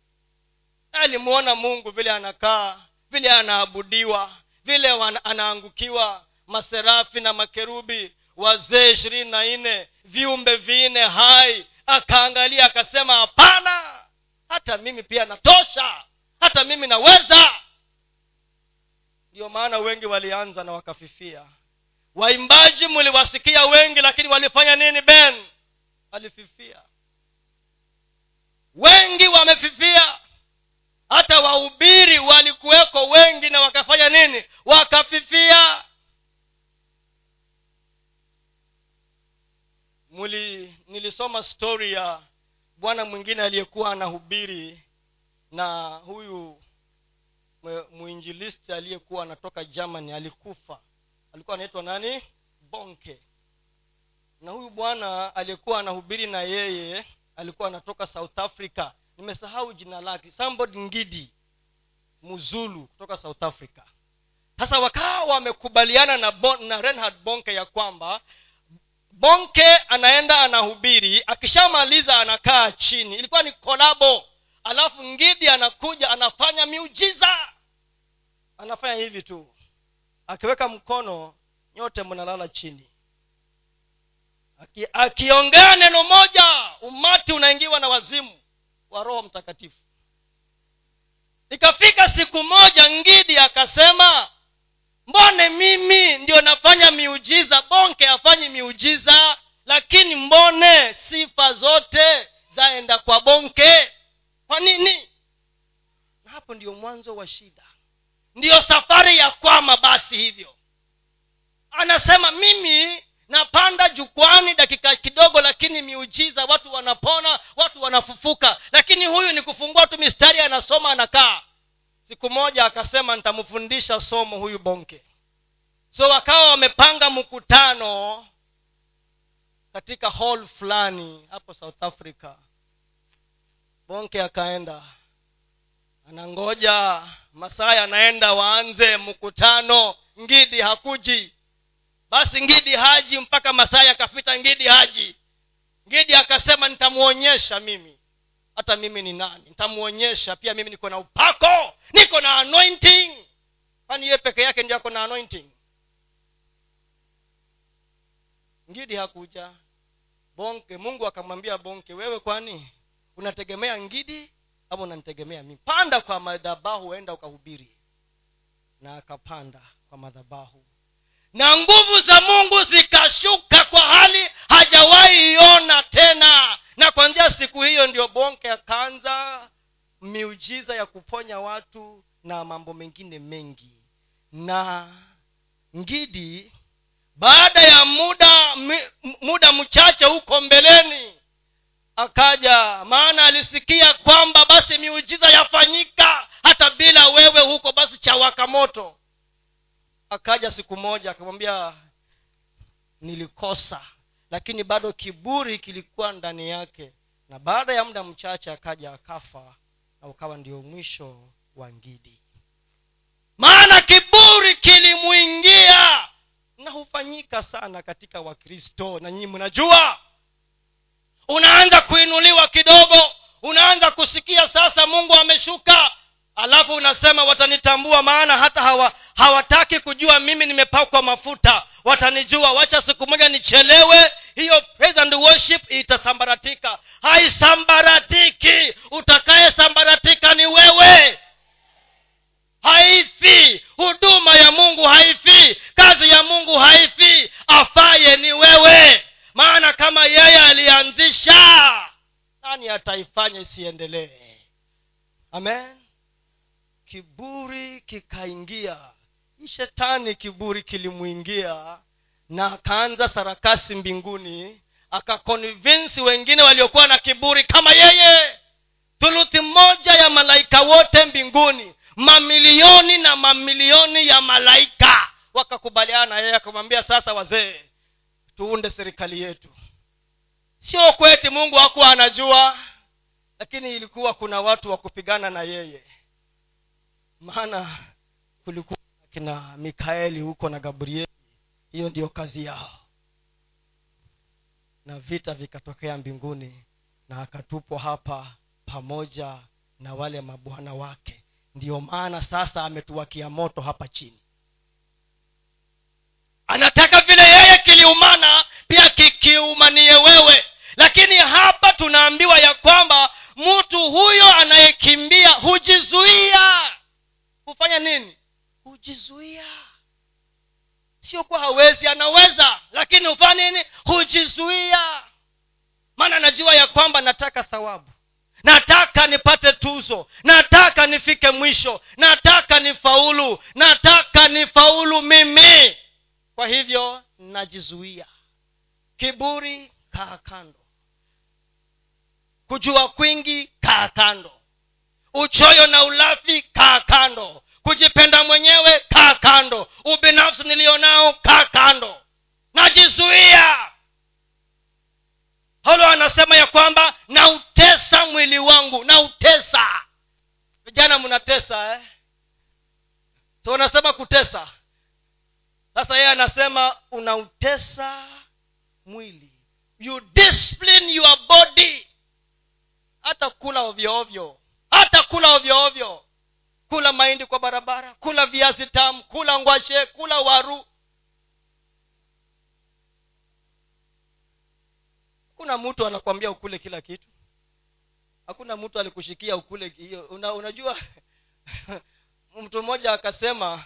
Alimwona mungu vile anakaa vile anaabudiwa vile anaangukiwa maserafi na makerubi wazee ishirini na nne viumbe vinne hai akaangalia akasema hapana hata mimi pia natosha hata mimi naweza. Ndiyo maana wengi walianza na wakafifia. Waimbaji mliwasikia wengi lakini walifanya nini ben? Walififia. Wengi wamefifia. Hata wahubiri walikuweko wengi na wakafanya nini? Wakafifia Muli, nilisoma stori ya bwana mwingine aliyekuwa anahubiri na huyu mwinjilisti aliyekuwa anatoka germany alikufa. Alikuwa anaitwa nani? Bonke. Na huyu bwana aliyekuwa anahubiri na yeye alikuwa anatoka south africa. Nimesahau jina lake. Sambod ngidi muzulu kutoka south africa. Sasa wakawa wamekubaliana na, bon, na renhard bonke ya kwamba bonke anaenda anahubiri akishamaliza anakaa chini. Ilikuwa ni kolabo. Alafu ngidi anakuja anafanya miujiza. Anafanya hivi tu. Akiweka mkono nyote mnalala chini. Aki, akiongea neno moja umati unaingiwa na wazimu wa roho mtakatifu. Ikafika siku moja ngidi akasema mbone mimi ndio nafanya miujiza bonke afanyi miujiza lakini mbone sifa zote zaenda kwa bonke. Kwa nini? Na hapo ndio mwanzo wa shida. Ndiyo safari ya kwama basi hivyo. Anasema mimi napanda jukwani dakika kidogo lakini miujiza watu wanapona watu wanafufuka. Lakini huyu ni kufungua tu mistari anasoma anakaa siku moja akasema nitamfundisha somo huyu bonke. So wakawa wamepanga mkutano katika hall fulani hapo south africa. Bonke akaenda anangoja masaa anaenda waanze mkutano. Ngidi hakuji. Basi ngidi haji mpaka masaa akapita ngidi haji. Ngidi akasema nitamwonyesha mimi hata mimi ni nani? Nitamwonyesha pia mimi niko na upako. Niko na anointing. Kwani yeye peke yake ndio ako na anointing? Ngidi hakuja. Bonke mungu akamwambia bonke wewe kwani unategemea ngidi ama unanitegemea mimi? Panda kwa madhabahu enda ukahubiri. Na akapanda kwa madhabahu. Na nguvu za mungu zikashuka kwa hali hajawahi iona tena na kwanzia siku hiyo ndio bonke akaanza miujiza ya kuponya watu na mambo mengine mengi. Na ngidi baada ya muda muda mchache huko mbeleni akaja maana alisikia kwamba basi miujiza yafanyika hata bila wewe huko basi chawaka moto. Akaja siku moja akamwambia nilikosa lakini bado kiburi kilikuwa ndani yake. Na baada ya muda mchache akaja akafa na ukawa ndio mwisho wa ngidi. Maana kiburi kilimwingia na hufanyika sana katika wakristo. Na nyinyi mnajua unaanza kuinuliwa kidogo unaanza kusikia sasa mungu ameshuka. Alafu unasema watanitambua maana hata hawa hawataki kujua mimi nimepakwa mafuta watanijua wacha siku moja nichelewe. Hiyo praise and worship itasambaratika. Haisambaratiki. Utakayesambaratika ni wewe. Haifi. Huduma ya mungu haifi. Kazi ya mungu haifi. Afaye ni wewe. Maana kama yeye alianzisha nani ataifanya isiendelee? Amen. Kiburi kikaingia shetani kiburi kilimwingia na akaanza sarakasi mbinguni akakonvinsi wengine waliokuwa na kiburi kama yeye. Thuluthi moja ya malaika wote mbinguni mamilioni na mamilioni ya malaika wakakubaliana. Yeye akamwambia sasa wazee tuunde serikali yetu. Sio kweti mungu hakuwa anajua lakini ilikuwa kuna watu wa kupigana na yeye. Maana kulikuwa kina mikaeli huko na gabrieli. Hiyo ndiyo kazi yao. Na vita vikatokea mbinguni na akatupwa hapa pamoja na wale mabwana wake. Ndiyo maana sasa ametuwakia moto hapa chini. Anataka vile yeye kiliumana pia kikiumanie wewe. Lakini hapa tunaambiwa ya kwamba mtu huyo anayekimbia hujizuia. Hufanya nini hujizuia. Sio kuwa hawezi anaweza lakini hufanya nini? Hujizuia. Maana najua ya kwamba nataka thawabu. Nataka nipate tuzo. Nataka nifike mwisho. Nataka nifaulu. Nataka nifaulu mimi. Kwa hivyo najizuia. Kiburi kaa kando. Kujua kwingi kaa kando. Uchoyo na ulafi kaa kando kujipenda mwenyewe kaa kando. Ubinafsi nilionao kaa kando. Najizuia. Paulo anasema ya kwamba nautesa mwili wangu nautesa. Vijana mnatesa eh? so wanasema kutesa. Sasa yeye anasema unautesa mwili. You discipline your body. Hata kula ovyo ovyo. Hata kula ovyoovyo ovyo kula mahindi kwa barabara kula viazi tamu kula ngwashe kula waru. Hakuna mtu anakwambia ukule kila kitu. Hakuna mtu alikushikia ukule hiyo. Una, unajua mtu mmoja akasema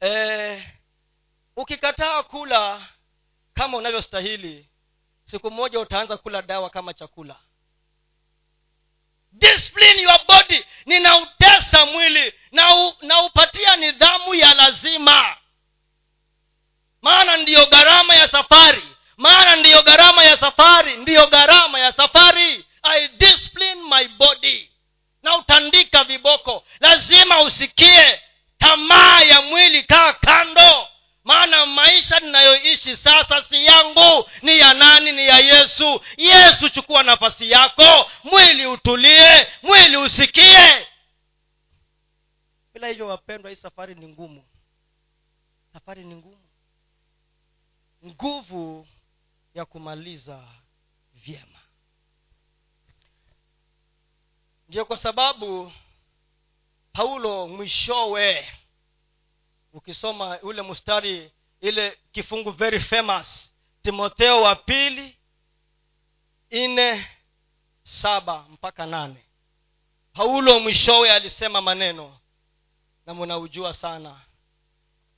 eh, ukikataa kula kama unavyostahili siku moja utaanza kula dawa kama chakula discipline your body. Ninautesa mwili. Na, u, na nidhamu ya lazima. Maana ndiyo gharama ya safari. Maana ndiyo gharama ya safari. Ndiyo gharama ya safari. I discipline my body. Na utandika viboko. Lazima usikie tamaa ya mwili kaa kando maana maisha ninayoishi sasa si yangu ni ya nani? Ni ya yesu. Yesu chukua nafasi yako mwili utulie mwili usikie. Bila hivyo wapendwa hii safari ni ngumu. Safari ni ngumu. Nguvu ya kumaliza vyema. Ndio kwa sababu paulo mwishowe ukisoma ule mstari ile kifungu very famous timotheo wa pili nne saba mpaka nane. Paulo mwishowe alisema maneno na munaujua sana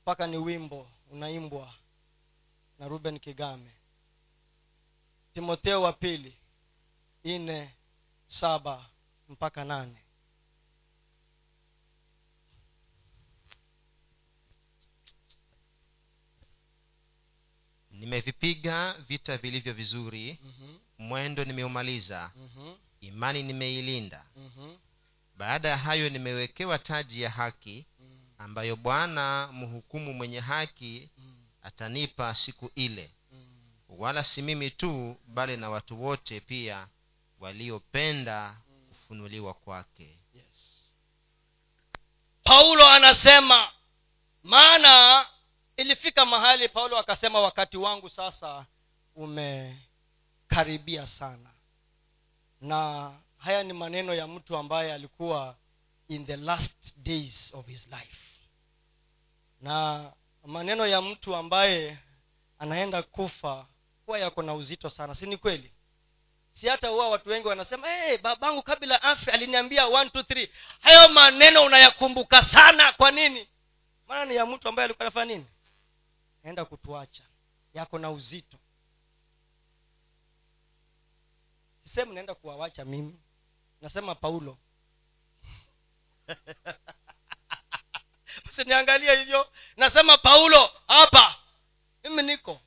mpaka ni wimbo unaimbwa na ruben kigame. Timotheo wa pili nne saba mpaka nane nimevipiga vita vilivyo vizuri Mhm. mwendo nimeumaliza Mhm. imani nimeilinda Mhm. baada ya hayo nimewekewa taji ya haki Mhm. ambayo bwana mhukumu mwenye haki Mhm. atanipa siku ile Mhm. wala si mimi tu bali na watu wote pia waliopenda kufunuliwa kwake yes paulo anasema maana ilifika mahali paulo akasema wakati wangu sasa umekaribia sana. Na haya ni maneno ya mtu ambaye alikuwa in the last days of his life. Na maneno ya mtu ambaye anaenda kufa huwa yako na uzito sana. Si ni kweli? Si hata huwa watu wengi wanasema hey, babangu kabla afya aliniambia one, two, three. hayo maneno unayakumbuka sana. Kwa nini? Maana ni ya mtu ambaye alikuwa anafanya nini naenda kutuacha. Yako na uzito. Sisehemu naenda kuwawacha mimi. Nasema paulo. Usiniangalie hivyo. Nasema paulo hapa. Mimi niko.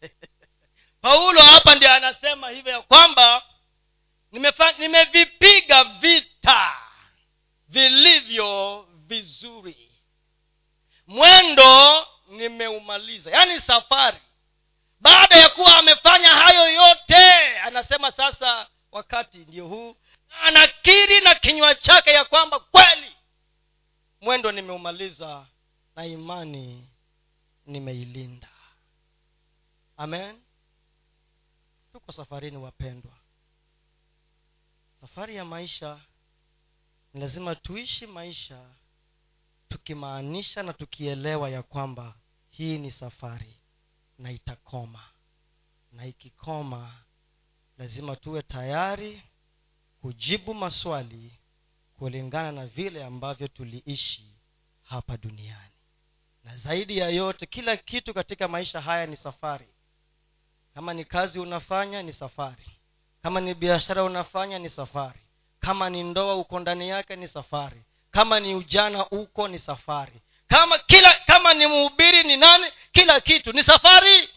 Paulo hapa ndio anasema hivyo ya kwamba nimefa- nimevipiga vita vilivyo vizuri mwendo nimeumaliza. Yaani safari. Baada ya kuwa amefanya hayo yote anasema sasa wakati ndio huu. Anakiri na kinywa chake ya kwamba kweli mwendo nimeumaliza na imani nimeilinda. Amen. Tuko safarini wapendwa. Safari ya maisha ni lazima tuishi maisha tukimaanisha na tukielewa ya kwamba hii ni safari na itakoma. Na ikikoma lazima tuwe tayari kujibu maswali kulingana na vile ambavyo tuliishi hapa duniani. Na zaidi ya yote kila kitu katika maisha haya ni safari. Kama ni kazi unafanya ni safari. Kama ni biashara unafanya ni safari. Kama ni ndoa uko ndani yake ni safari kama ni ujana uko ni safari. Kama kila kama ni mhubiri ni nani? Kila kitu ni safari.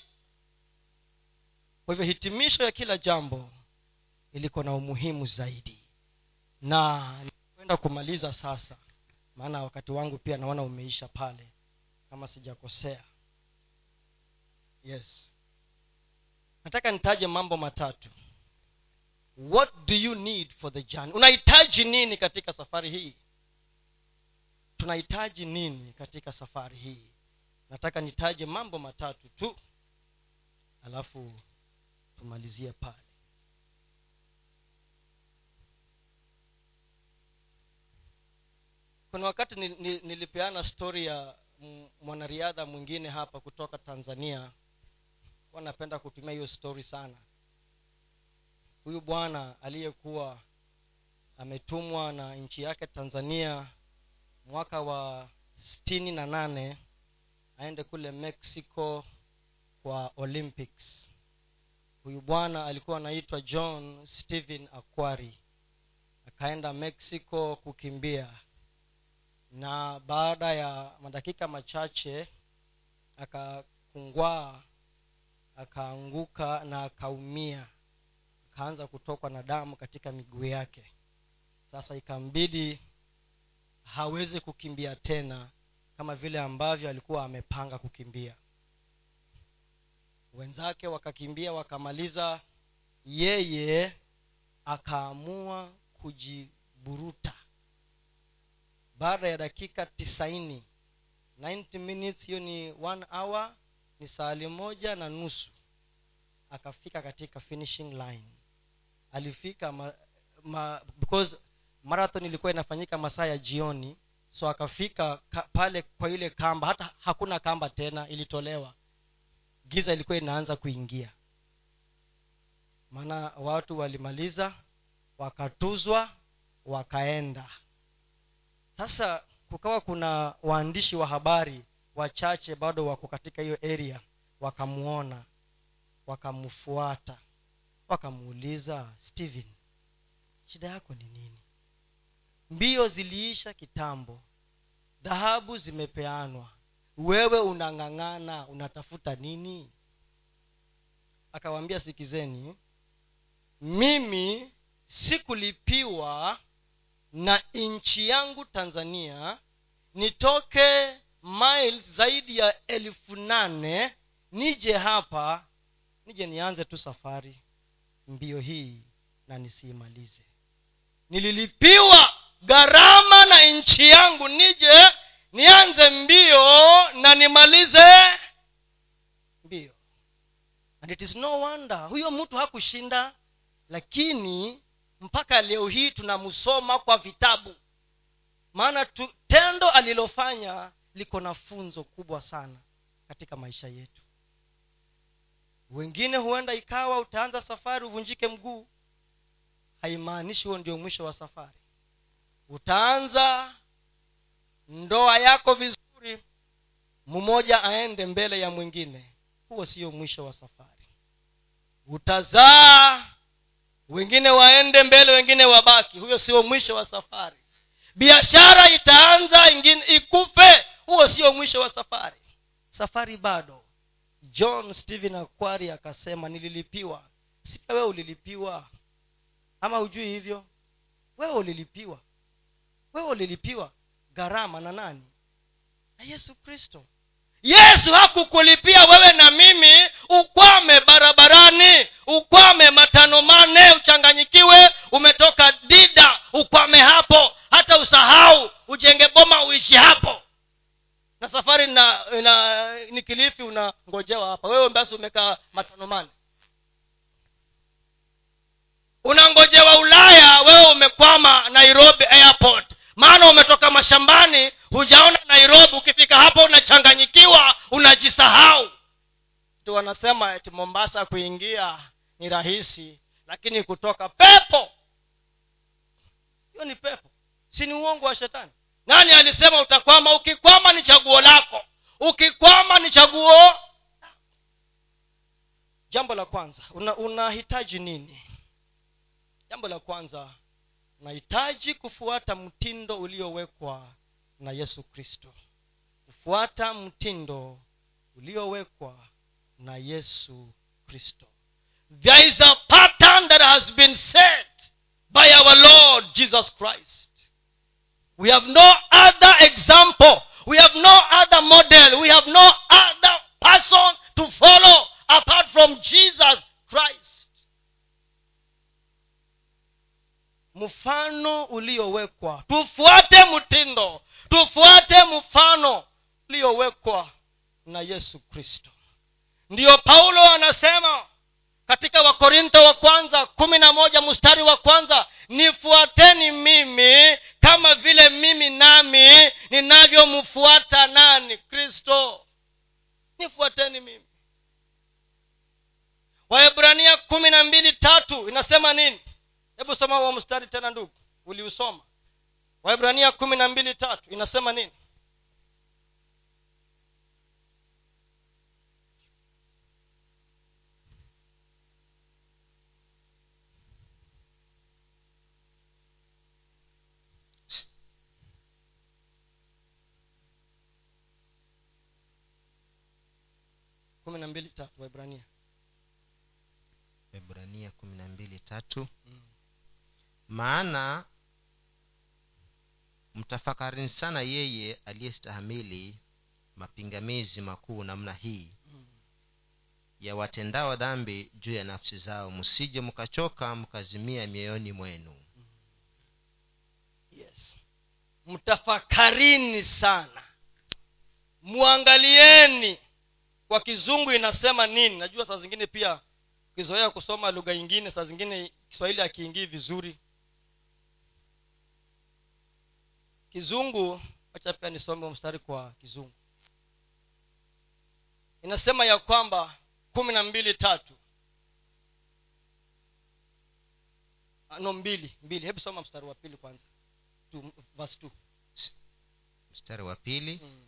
Kwa hivyo hitimisho ya kila jambo iliko na umuhimu zaidi. Na kwenda kumaliza sasa maana wakati wangu pia naona umeisha pale kama sijakosea. Yes. Nataka nitaje mambo matatu. What do you need for the journey? Unahitaji nini katika safari hii tunahitaji nini katika safari hii? Nataka nitaje mambo matatu tu alafu tumalizie pale. Kuna wakati ni, ni, nilipeana stori ya mwanariadha mwingine hapa kutoka tanzania. Kuwa napenda kutumia hiyo stori sana. Huyu bwana aliyekuwa ametumwa na nchi yake tanzania mwaka wa sitini na nane aende kule mexico kwa olympics. Huyu bwana alikuwa anaitwa john stephen akwari. Akaenda mexico kukimbia. Na baada ya madakika machache akakungwaa akaanguka na akaumia. Akaanza kutokwa na damu katika miguu yake. Sasa ikambidi hawezi kukimbia tena kama vile ambavyo alikuwa amepanga kukimbia. Wenzake wakakimbia wakamaliza yeye akaamua kujiburuta. Baada ya dakika tisaini 90 minutes hiyo ni one hour ni saali moja na nusu akafika katika finishing line. Alifika ma, ma, because marathon ilikuwa inafanyika masaa ya jioni so akafika ka, pale kwa ile kamba hata hakuna kamba tena ilitolewa. Giza ilikuwa inaanza kuingia. Maana watu walimaliza wakatuzwa wakaenda. Sasa kukawa kuna waandishi wa habari wachache bado wako katika hiyo area wakamwona wakamfuata wakamuuliza stephen shida yako ni nini mbio ziliisha kitambo. Dhahabu zimepeanwa. Wewe unang'ang'ana unatafuta nini? Akawaambia sikizeni mimi sikulipiwa na nchi yangu tanzania nitoke miles zaidi ya elfu nane nije hapa nije nianze tu safari mbio hii na nisiimalize nililipiwa gharama na nchi yangu nije nianze mbio na nimalize mbio. And it is no wonder huyo mtu hakushinda lakini mpaka leo hii tunamsoma kwa vitabu. Maana tendo alilofanya liko na funzo kubwa sana katika maisha yetu. Wengine huenda ikawa utaanza safari uvunjike mguu. Haimaanishi huo ndio mwisho wa safari utaanza ndoa yako vizuri mmoja aende mbele ya mwingine. Huo sio mwisho wa safari. Utazaa wengine waende mbele wengine wabaki. Huyo sio mwisho wa safari. Biashara itaanza ingine ikufe. Huo sio mwisho wa safari. Safari bado. John stephen akwari akasema nililipiwa. Si wewe ulilipiwa. Ama hujui hivyo? Wewe ulilipiwa wewe ulilipiwa gharama na nani? Na yesu kristo. Yesu hakukulipia wewe na mimi ukwame barabarani ukwame matano mane uchanganyikiwe umetoka dida ukwame hapo hata usahau ujenge boma uishi hapo. Na safari na, na ni kilifi unangojewa hapa. Wewe basi umekaa matano mane unangojewa ulaya wewe umekwama nairobi airport maana umetoka mashambani hujaona nairobi ukifika hapo unachanganyikiwa unajisahau. Tu wanasema eti mombasa kuingia ni rahisi lakini kutoka pepo. Hiyo ni pepo. Si ni uongo wa shetani? Nani alisema utakwama? Ukikwama ni chaguo lako. Ukikwama ni chaguo. Jambo la kwanza unahitaji una nini? Jambo la kwanza unahitaji kufuata mtindo uliowekwa na yesu kristo. Kufuata mtindo uliowekwa na yesu kristo. There is a pattern that has been set by our lord jesus christ. We have no other example. We have no other model. We have no other person to follow apart from jesus christ mfano uliowekwa. Tufuate mtindo. Tufuate mfano uliowekwa na yesu kristo. Ndiyo paulo anasema katika wakorintho wa kwanza kumi na moja mstari wa kwanza nifuateni mimi kama vile mimi nami ninavyomfuata nani? Kristo. Nifuateni mimi. Waebrania kumi na mbili tatu inasema nini hebu soma huo mstari tena ndugu uliusoma. Waibrania kumi na mbili tatu inasema nini? Kumi na mbili tatu waibrania waibrania kumi na mbili tatu maana mtafakarini sana yeye aliyestahamili mapingamizi makuu namna hii ya watendao dhambi juu ya nafsi zao. Msije mkachoka mkazimia mioyoni mwenu. Yes. Mtafakarini sana. Mwangalieni. Kwa kizungu inasema nini? Najua saa zingine pia ukizoea kusoma lugha ingine saa zingine kiswahili akiingii vizuri kizungu wacha pia nisome mstari kwa kizungu inasema ya kwamba kumi na mbili tatu Ah, no mbili mbili hebu soma mstari wa pili kwanza verse two. mstari wa pili Mm.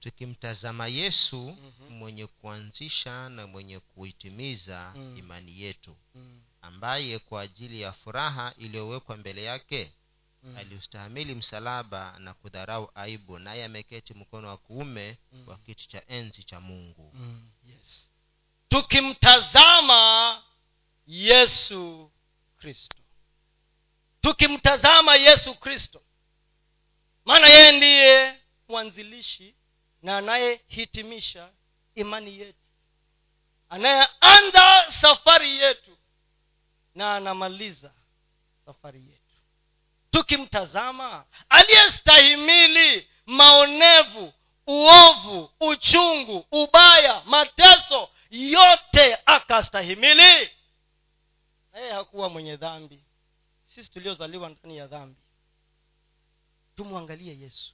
tukimtazama yesu Mhm. mwenye kuanzisha na mwenye kuitimiza Mm. imani yetu Mm. ambaye kwa ajili ya furaha iliyowekwa mbele yake Mm. aliustahamili msalaba na kudharau aibu naye ameketi mkono wa kuume Mm. wa kiti cha enzi cha mungu. Mm, yes. Tukimtazama yesu kristo. Tukimtazama yesu kristo. Maana yeye ndiye mwanzilishi na anayehitimisha imani yetu. Anayeanza safari yetu na anamaliza safari yetu tukimtazama aliyestahimili maonevu uovu uchungu ubaya mateso yote akastahimili? Na yeye hakuwa mwenye dhambi. Sisi tuliozaliwa ndani ya dhambi tumwangalie yesu.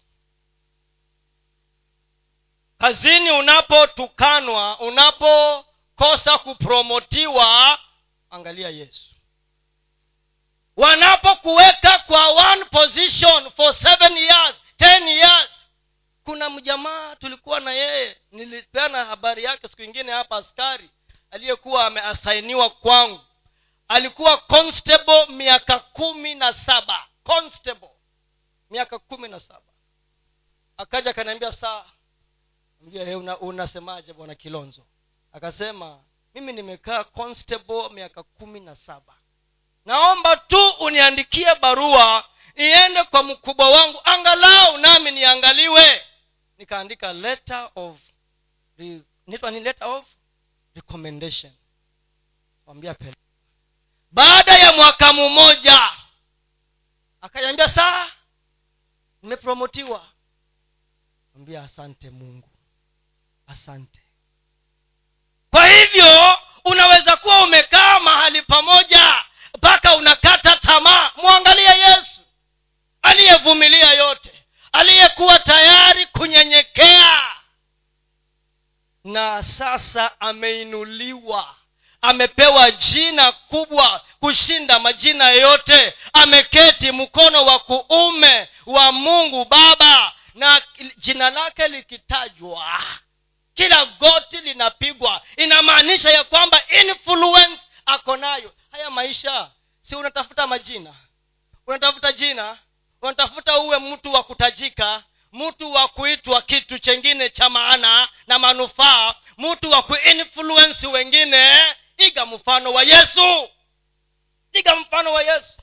Kazini unapotukanwa unapokosa kupromotiwa angalia yesu wanapokuweka kwa one position for seven years ten years. Kuna mjamaa tulikuwa na yeye nilipeana habari yake siku ingine hapa askari aliyekuwa ameasainiwa kwangu. Alikuwa constable miaka kumi na saba constable miaka kumi na saba. Akaja akaniambia saa una, unasemaje bwana kilonzo? Akasema mimi nimekaa constable miaka kumi na saba naomba tu uniandikie barua iende kwa mkubwa wangu angalau nami niangaliwe. Nikaandika letter of ni letter of recommendation. Baada ya mwaka mmoja akaniambia saa nimepromotiwa. Ambia asante mungu. Asante. Kwa hivyo unaweza kuwa umekaa mahali pamoja mpaka unakata tamaa. Mwangalie yesu aliyevumilia yote aliyekuwa tayari kunyenyekea. Na sasa ameinuliwa amepewa jina kubwa kushinda majina yote. Ameketi mkono wa kuume wa mungu baba na jina lake likitajwa kila goti linapigwa. Inamaanisha ya kwamba influence ako nayo haya maisha si unatafuta majina. Unatafuta jina unatafuta uwe mtu wa kutajika mtu wa kuitwa kitu chengine cha maana na manufaa mtu wa kuinfluensi wengine. Iga mfano wa yesu. Iga mfano wa yesu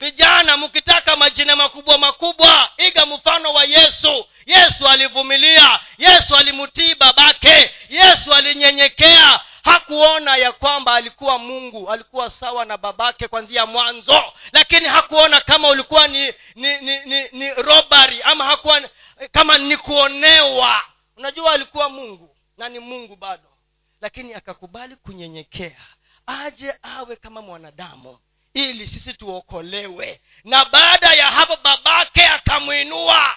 vijana mkitaka majina makubwa makubwa iga mfano wa yesu. Yesu alivumilia yesu alimtii babake yesu alinyenyekea. Hakuona ya kwamba alikuwa mungu alikuwa sawa na babake kwanzia mwanzo lakini hakuona kama ulikuwa ni ni ni, ni, ni robari ama hakuwa kama ni kuonewa. Unajua alikuwa mungu na ni mungu bado. Lakini akakubali kunyenyekea aje awe kama mwanadamu ili sisi tuokolewe. Na baada ya hapo babake akamwinua.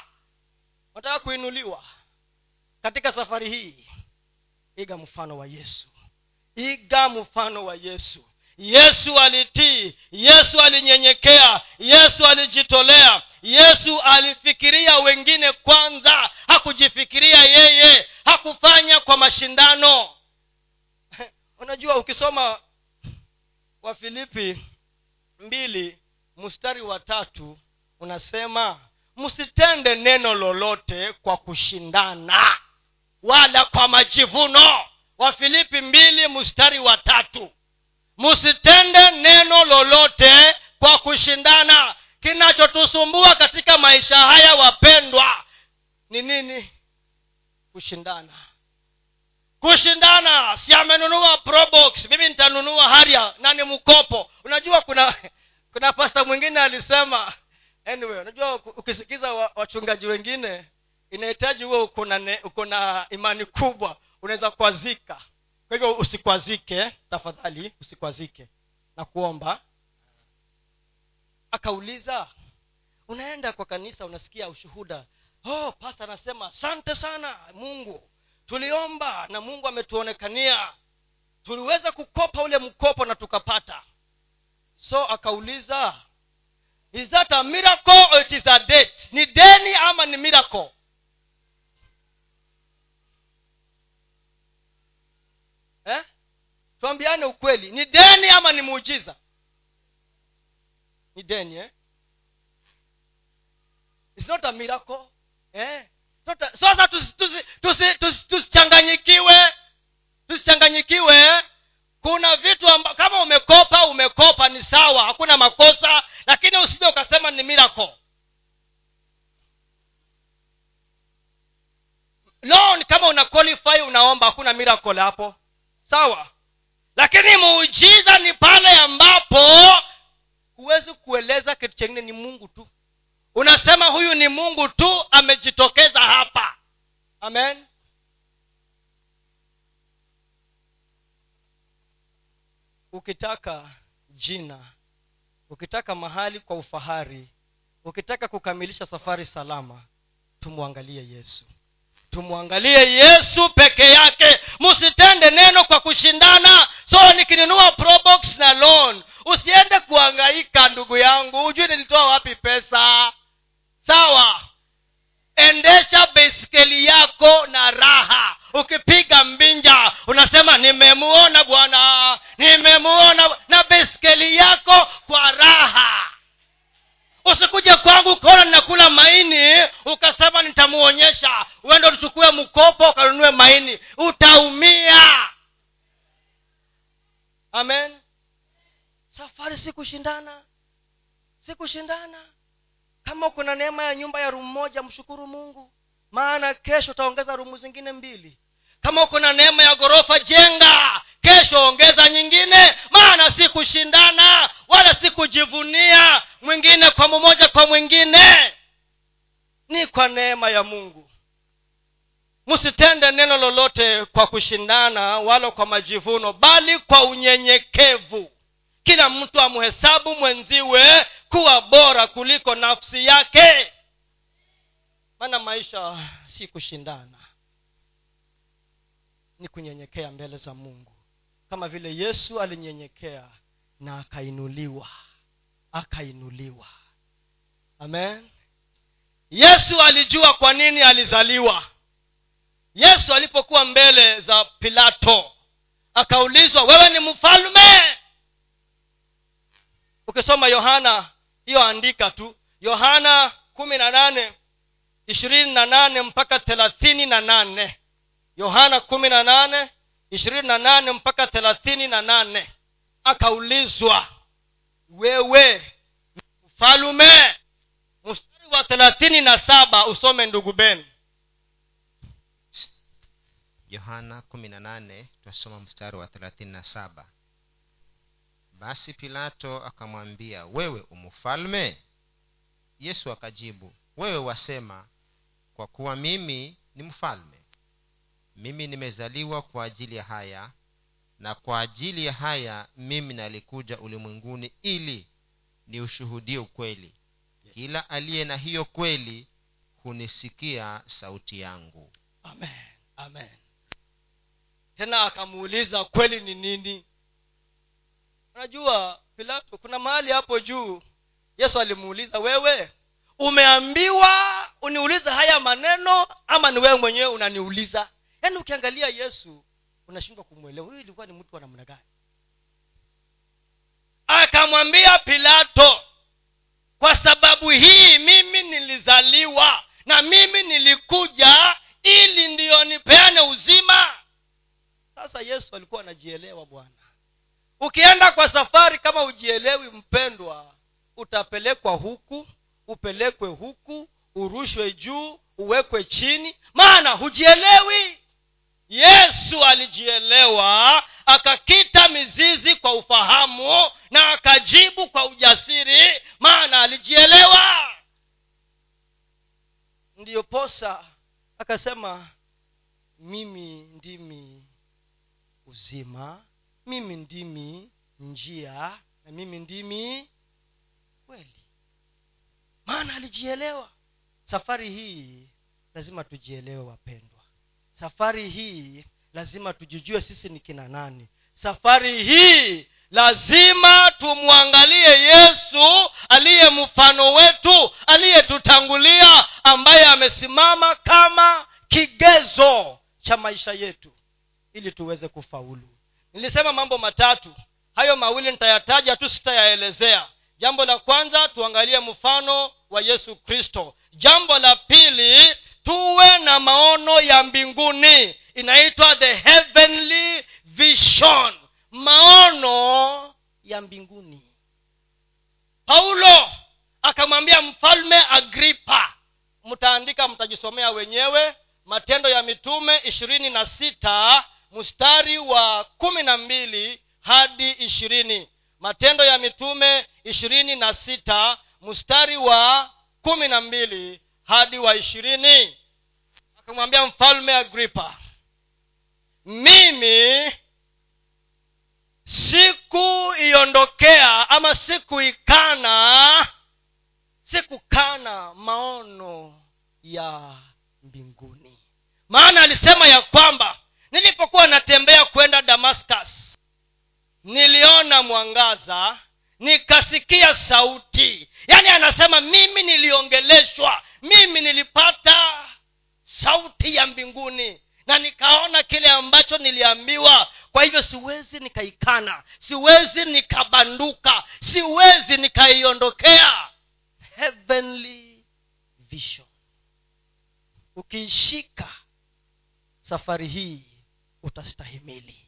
Nataka kuinuliwa? Katika safari hii iga mfano wa yesu. Iga mfano wa yesu. Yesu alitii yesu alinyenyekea yesu alijitolea yesu alifikiria wengine kwanza. Hakujifikiria yeye hakufanya kwa mashindano. Unajua ukisoma wafilipi mbili mstari wa tatu unasema msitende neno lolote kwa kushindana wala kwa majivuno. Wafilipi mbili mstari wa tatu. Msitende neno lolote kwa kushindana. Kinachotusumbua katika maisha haya wapendwa ni nini? Kushindana kushindana si amenunua probox mimi nitanunua haria na ni mkopo? Unajua kuna kuna pasta mwingine alisema anyway unajua ukisikiza wachungaji wengine inahitaji huwe uko na uko na imani kubwa unaweza kwazika. Kwa hivyo usikwazike tafadhali usikwazike. Na kuomba akauliza unaenda kwa kanisa unasikia ushuhuda. Oh pasta anasema asante sana mungu tuliomba na mungu ametuonekania tuliweza kukopa ule mkopo na tukapata so akauliza is that a miracle or it is a debt ni deni ama ni miracle eh? tuambiane ukweli ni deni ama ni muujiza ni deni eh? It's not a miracle eh? Not sasa tusichanganyikiwe tusi, tusi, tusi, tusichanganyikiwe. Kuna vitu amba, kama umekopa umekopa ni sawa hakuna makosa lakini usije ukasema ni miracle. Loan kama una qualify unaomba hakuna miracle hapo. Sawa. Lakini muujiza ni pale ambapo huwezi kueleza kitu chengine ni mungu tu unasema huyu ni mungu tu amejitokeza hapa. Amen. Ukitaka jina ukitaka mahali kwa ufahari ukitaka kukamilisha safari salama tumwangalie yesu. Tumwangalie yesu peke yake. Msitende neno kwa kushindana. So nikinunua probox na loan usiende kuangaika ndugu yangu. Hujui nilitoa wapi pesa sawa. Endesha baiskeli yako na raha. Ukipiga mbinja unasema nimemuona bwana nimemuona na baiskeli yako kwa raha. Usikuje kwangu ukaona ninakula maini ukasema nitamuonyesha. Uende uchukue mkopo ukanunue maini. Utaumia. Amen. Safari si kushindana si kushindana kama uko na neema ya nyumba ya rumu moja mshukuru mungu. Maana kesho utaongeza rumu zingine mbili. Kama uko na neema ya ghorofa jenga. Kesho ongeza nyingine. Maana si kushindana wala si kujivunia mwingine kwa mmoja kwa mwingine. Ni kwa neema ya mungu. Msitende neno lolote kwa kushindana wala kwa majivuno bali kwa unyenyekevu. Kila mtu amhesabu mwenziwe kuwa bora kuliko nafsi yake. Maana maisha si kushindana ni kunyenyekea mbele za mungu. Kama vile yesu alinyenyekea na akainuliwa akainuliwa. Amen. Yesu alijua kwa nini alizaliwa. Yesu alipokuwa mbele za pilato akaulizwa wewe ni mfalme? Ukisoma yohana hiyo andika tu. Yohana kumi na nane ishirini na nane mpaka thelathini na nane. Yohana kumi na nane ishirini na nane mpaka thelathini na nane. Akaulizwa wewe mfalume mstari wa thelathini na saba usome ndugu ben yohana kumi na nane twasoma mstari wa thelathini na saba basi pilato akamwambia wewe umfalme? Yesu akajibu wewe wasema kwa kuwa mimi ni mfalme. Mimi nimezaliwa kwa ajili ya haya na kwa ajili ya haya mimi nalikuja ulimwenguni ili niushuhudie ukweli. Kila aliye na hiyo kweli hunisikia sauti yangu. Amen. Amen. Tena akamuuliza kweli ni nini unajua pilato kuna mahali hapo juu yesu alimuuliza wewe umeambiwa uniuliza haya maneno ama ni wewe mwenyewe unaniuliza? Yaani ukiangalia yesu unashindwa kumwelewa huyu ilikuwa ni mtu wa namna gani? Akamwambia pilato kwa sababu hii mimi nilizaliwa na mimi nilikuja ili ndiyo nipeane uzima. Sasa yesu alikuwa anajielewa bwana ukienda kwa safari kama ujielewi mpendwa utapelekwa huku upelekwe huku urushwe juu uwekwe chini. Maana hujielewi. Yesu alijielewa akakita mizizi kwa ufahamu na akajibu kwa ujasiri. Maana alijielewa. Ndiyo posa akasema mimi ndimi uzima mimi ndimi njia na mimi ndimi kweli. Maana alijielewa. Safari hii lazima tujielewe wapendwa. Safari hii lazima tujijue sisi ni kina nani. Safari hii lazima tumwangalie yesu aliye mfano wetu aliyetutangulia ambaye amesimama kama kigezo cha maisha yetu ili tuweze kufaulu nilisema mambo matatu. Hayo mawili nitayataja tu sitayaelezea. Jambo la kwanza tuangalie mfano wa yesu kristo. Jambo la pili tuwe na maono ya mbinguni. Inaitwa the heavenly vision. Maono ya mbinguni. Paulo akamwambia mfalme agripa. Mtaandika mtajisomea wenyewe. Matendo ya mitume ishirini na sita mstari wa kumi na mbili hadi ishirini. Matendo ya mitume ishirini na sita mstari wa kumi na mbili hadi wa ishirini. Akamwambia mfalme agripa mimi sikuiondokea ama sikuikana sikukana maono ya mbinguni. Maana alisema ya kwamba nilipokuwa natembea kwenda damascus niliona mwangaza nikasikia sauti. Yaani anasema mimi niliongeleshwa mimi nilipata sauti ya mbinguni. Na nikaona kile ambacho niliambiwa. Kwa hivyo siwezi nikaikana siwezi nikabanduka siwezi nikaiondokea heavenly vision. Ukiishika safari hii utastahimili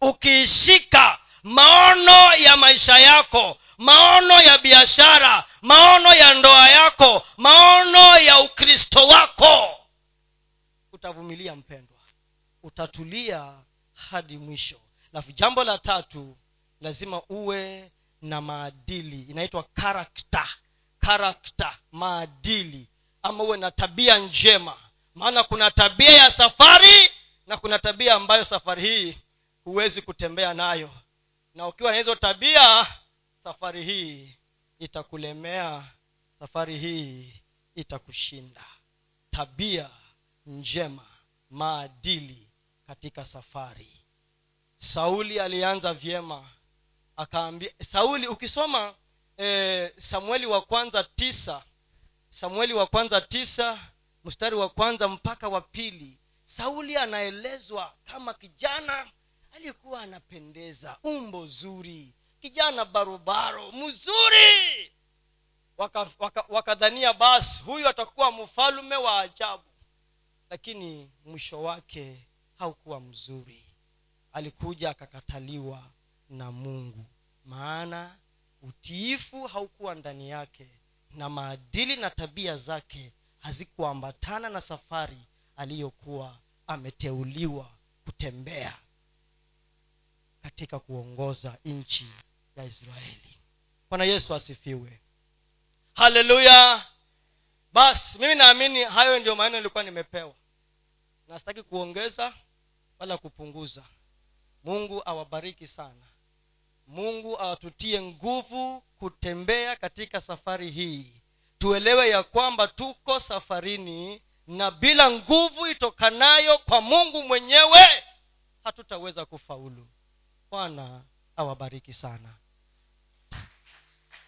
ukiishika maono ya maisha yako maono ya biashara maono ya ndoa yako maono ya ukristo wako utavumilia mpendwa. Utatulia hadi mwisho. Alafu jambo la tatu lazima uwe na maadili. Inaitwa karakta karakta maadili. Ama uwe na tabia njema. Maana kuna tabia ya safari na kuna tabia ambayo safari hii huwezi kutembea nayo. Na ukiwa na hizo tabia safari hii itakulemea safari hii itakushinda. Tabia njema maadili katika safari. Sauli alianza vyema akaambia sauli ukisoma e, samueli wa kwanza tisa samueli wa kwanza tisa mstari wa kwanza mpaka wa pili sauli anaelezwa kama kijana aliyekuwa anapendeza umbo zuri kijana barobaro mzuri. Wakadhania waka, waka basi huyu atakuwa mfalume wa ajabu. Lakini mwisho wake haukuwa mzuri. Alikuja akakataliwa na mungu. Maana utiifu haukuwa ndani yake na maadili na tabia zake hazikuambatana na safari aliyokuwa ameteuliwa kutembea katika kuongoza nchi ya israeli. Bwana yesu asifiwe. Haleluya! Basi mimi naamini hayo ndio maneno nilikuwa nimepewa. Na sitaki kuongeza wala kupunguza. Mungu awabariki sana. Mungu awatutie nguvu kutembea katika safari hii. Tuelewe ya kwamba tuko safarini na bila nguvu itokanayo kwa mungu mwenyewe hatutaweza kufaulu. Bwana awabariki sana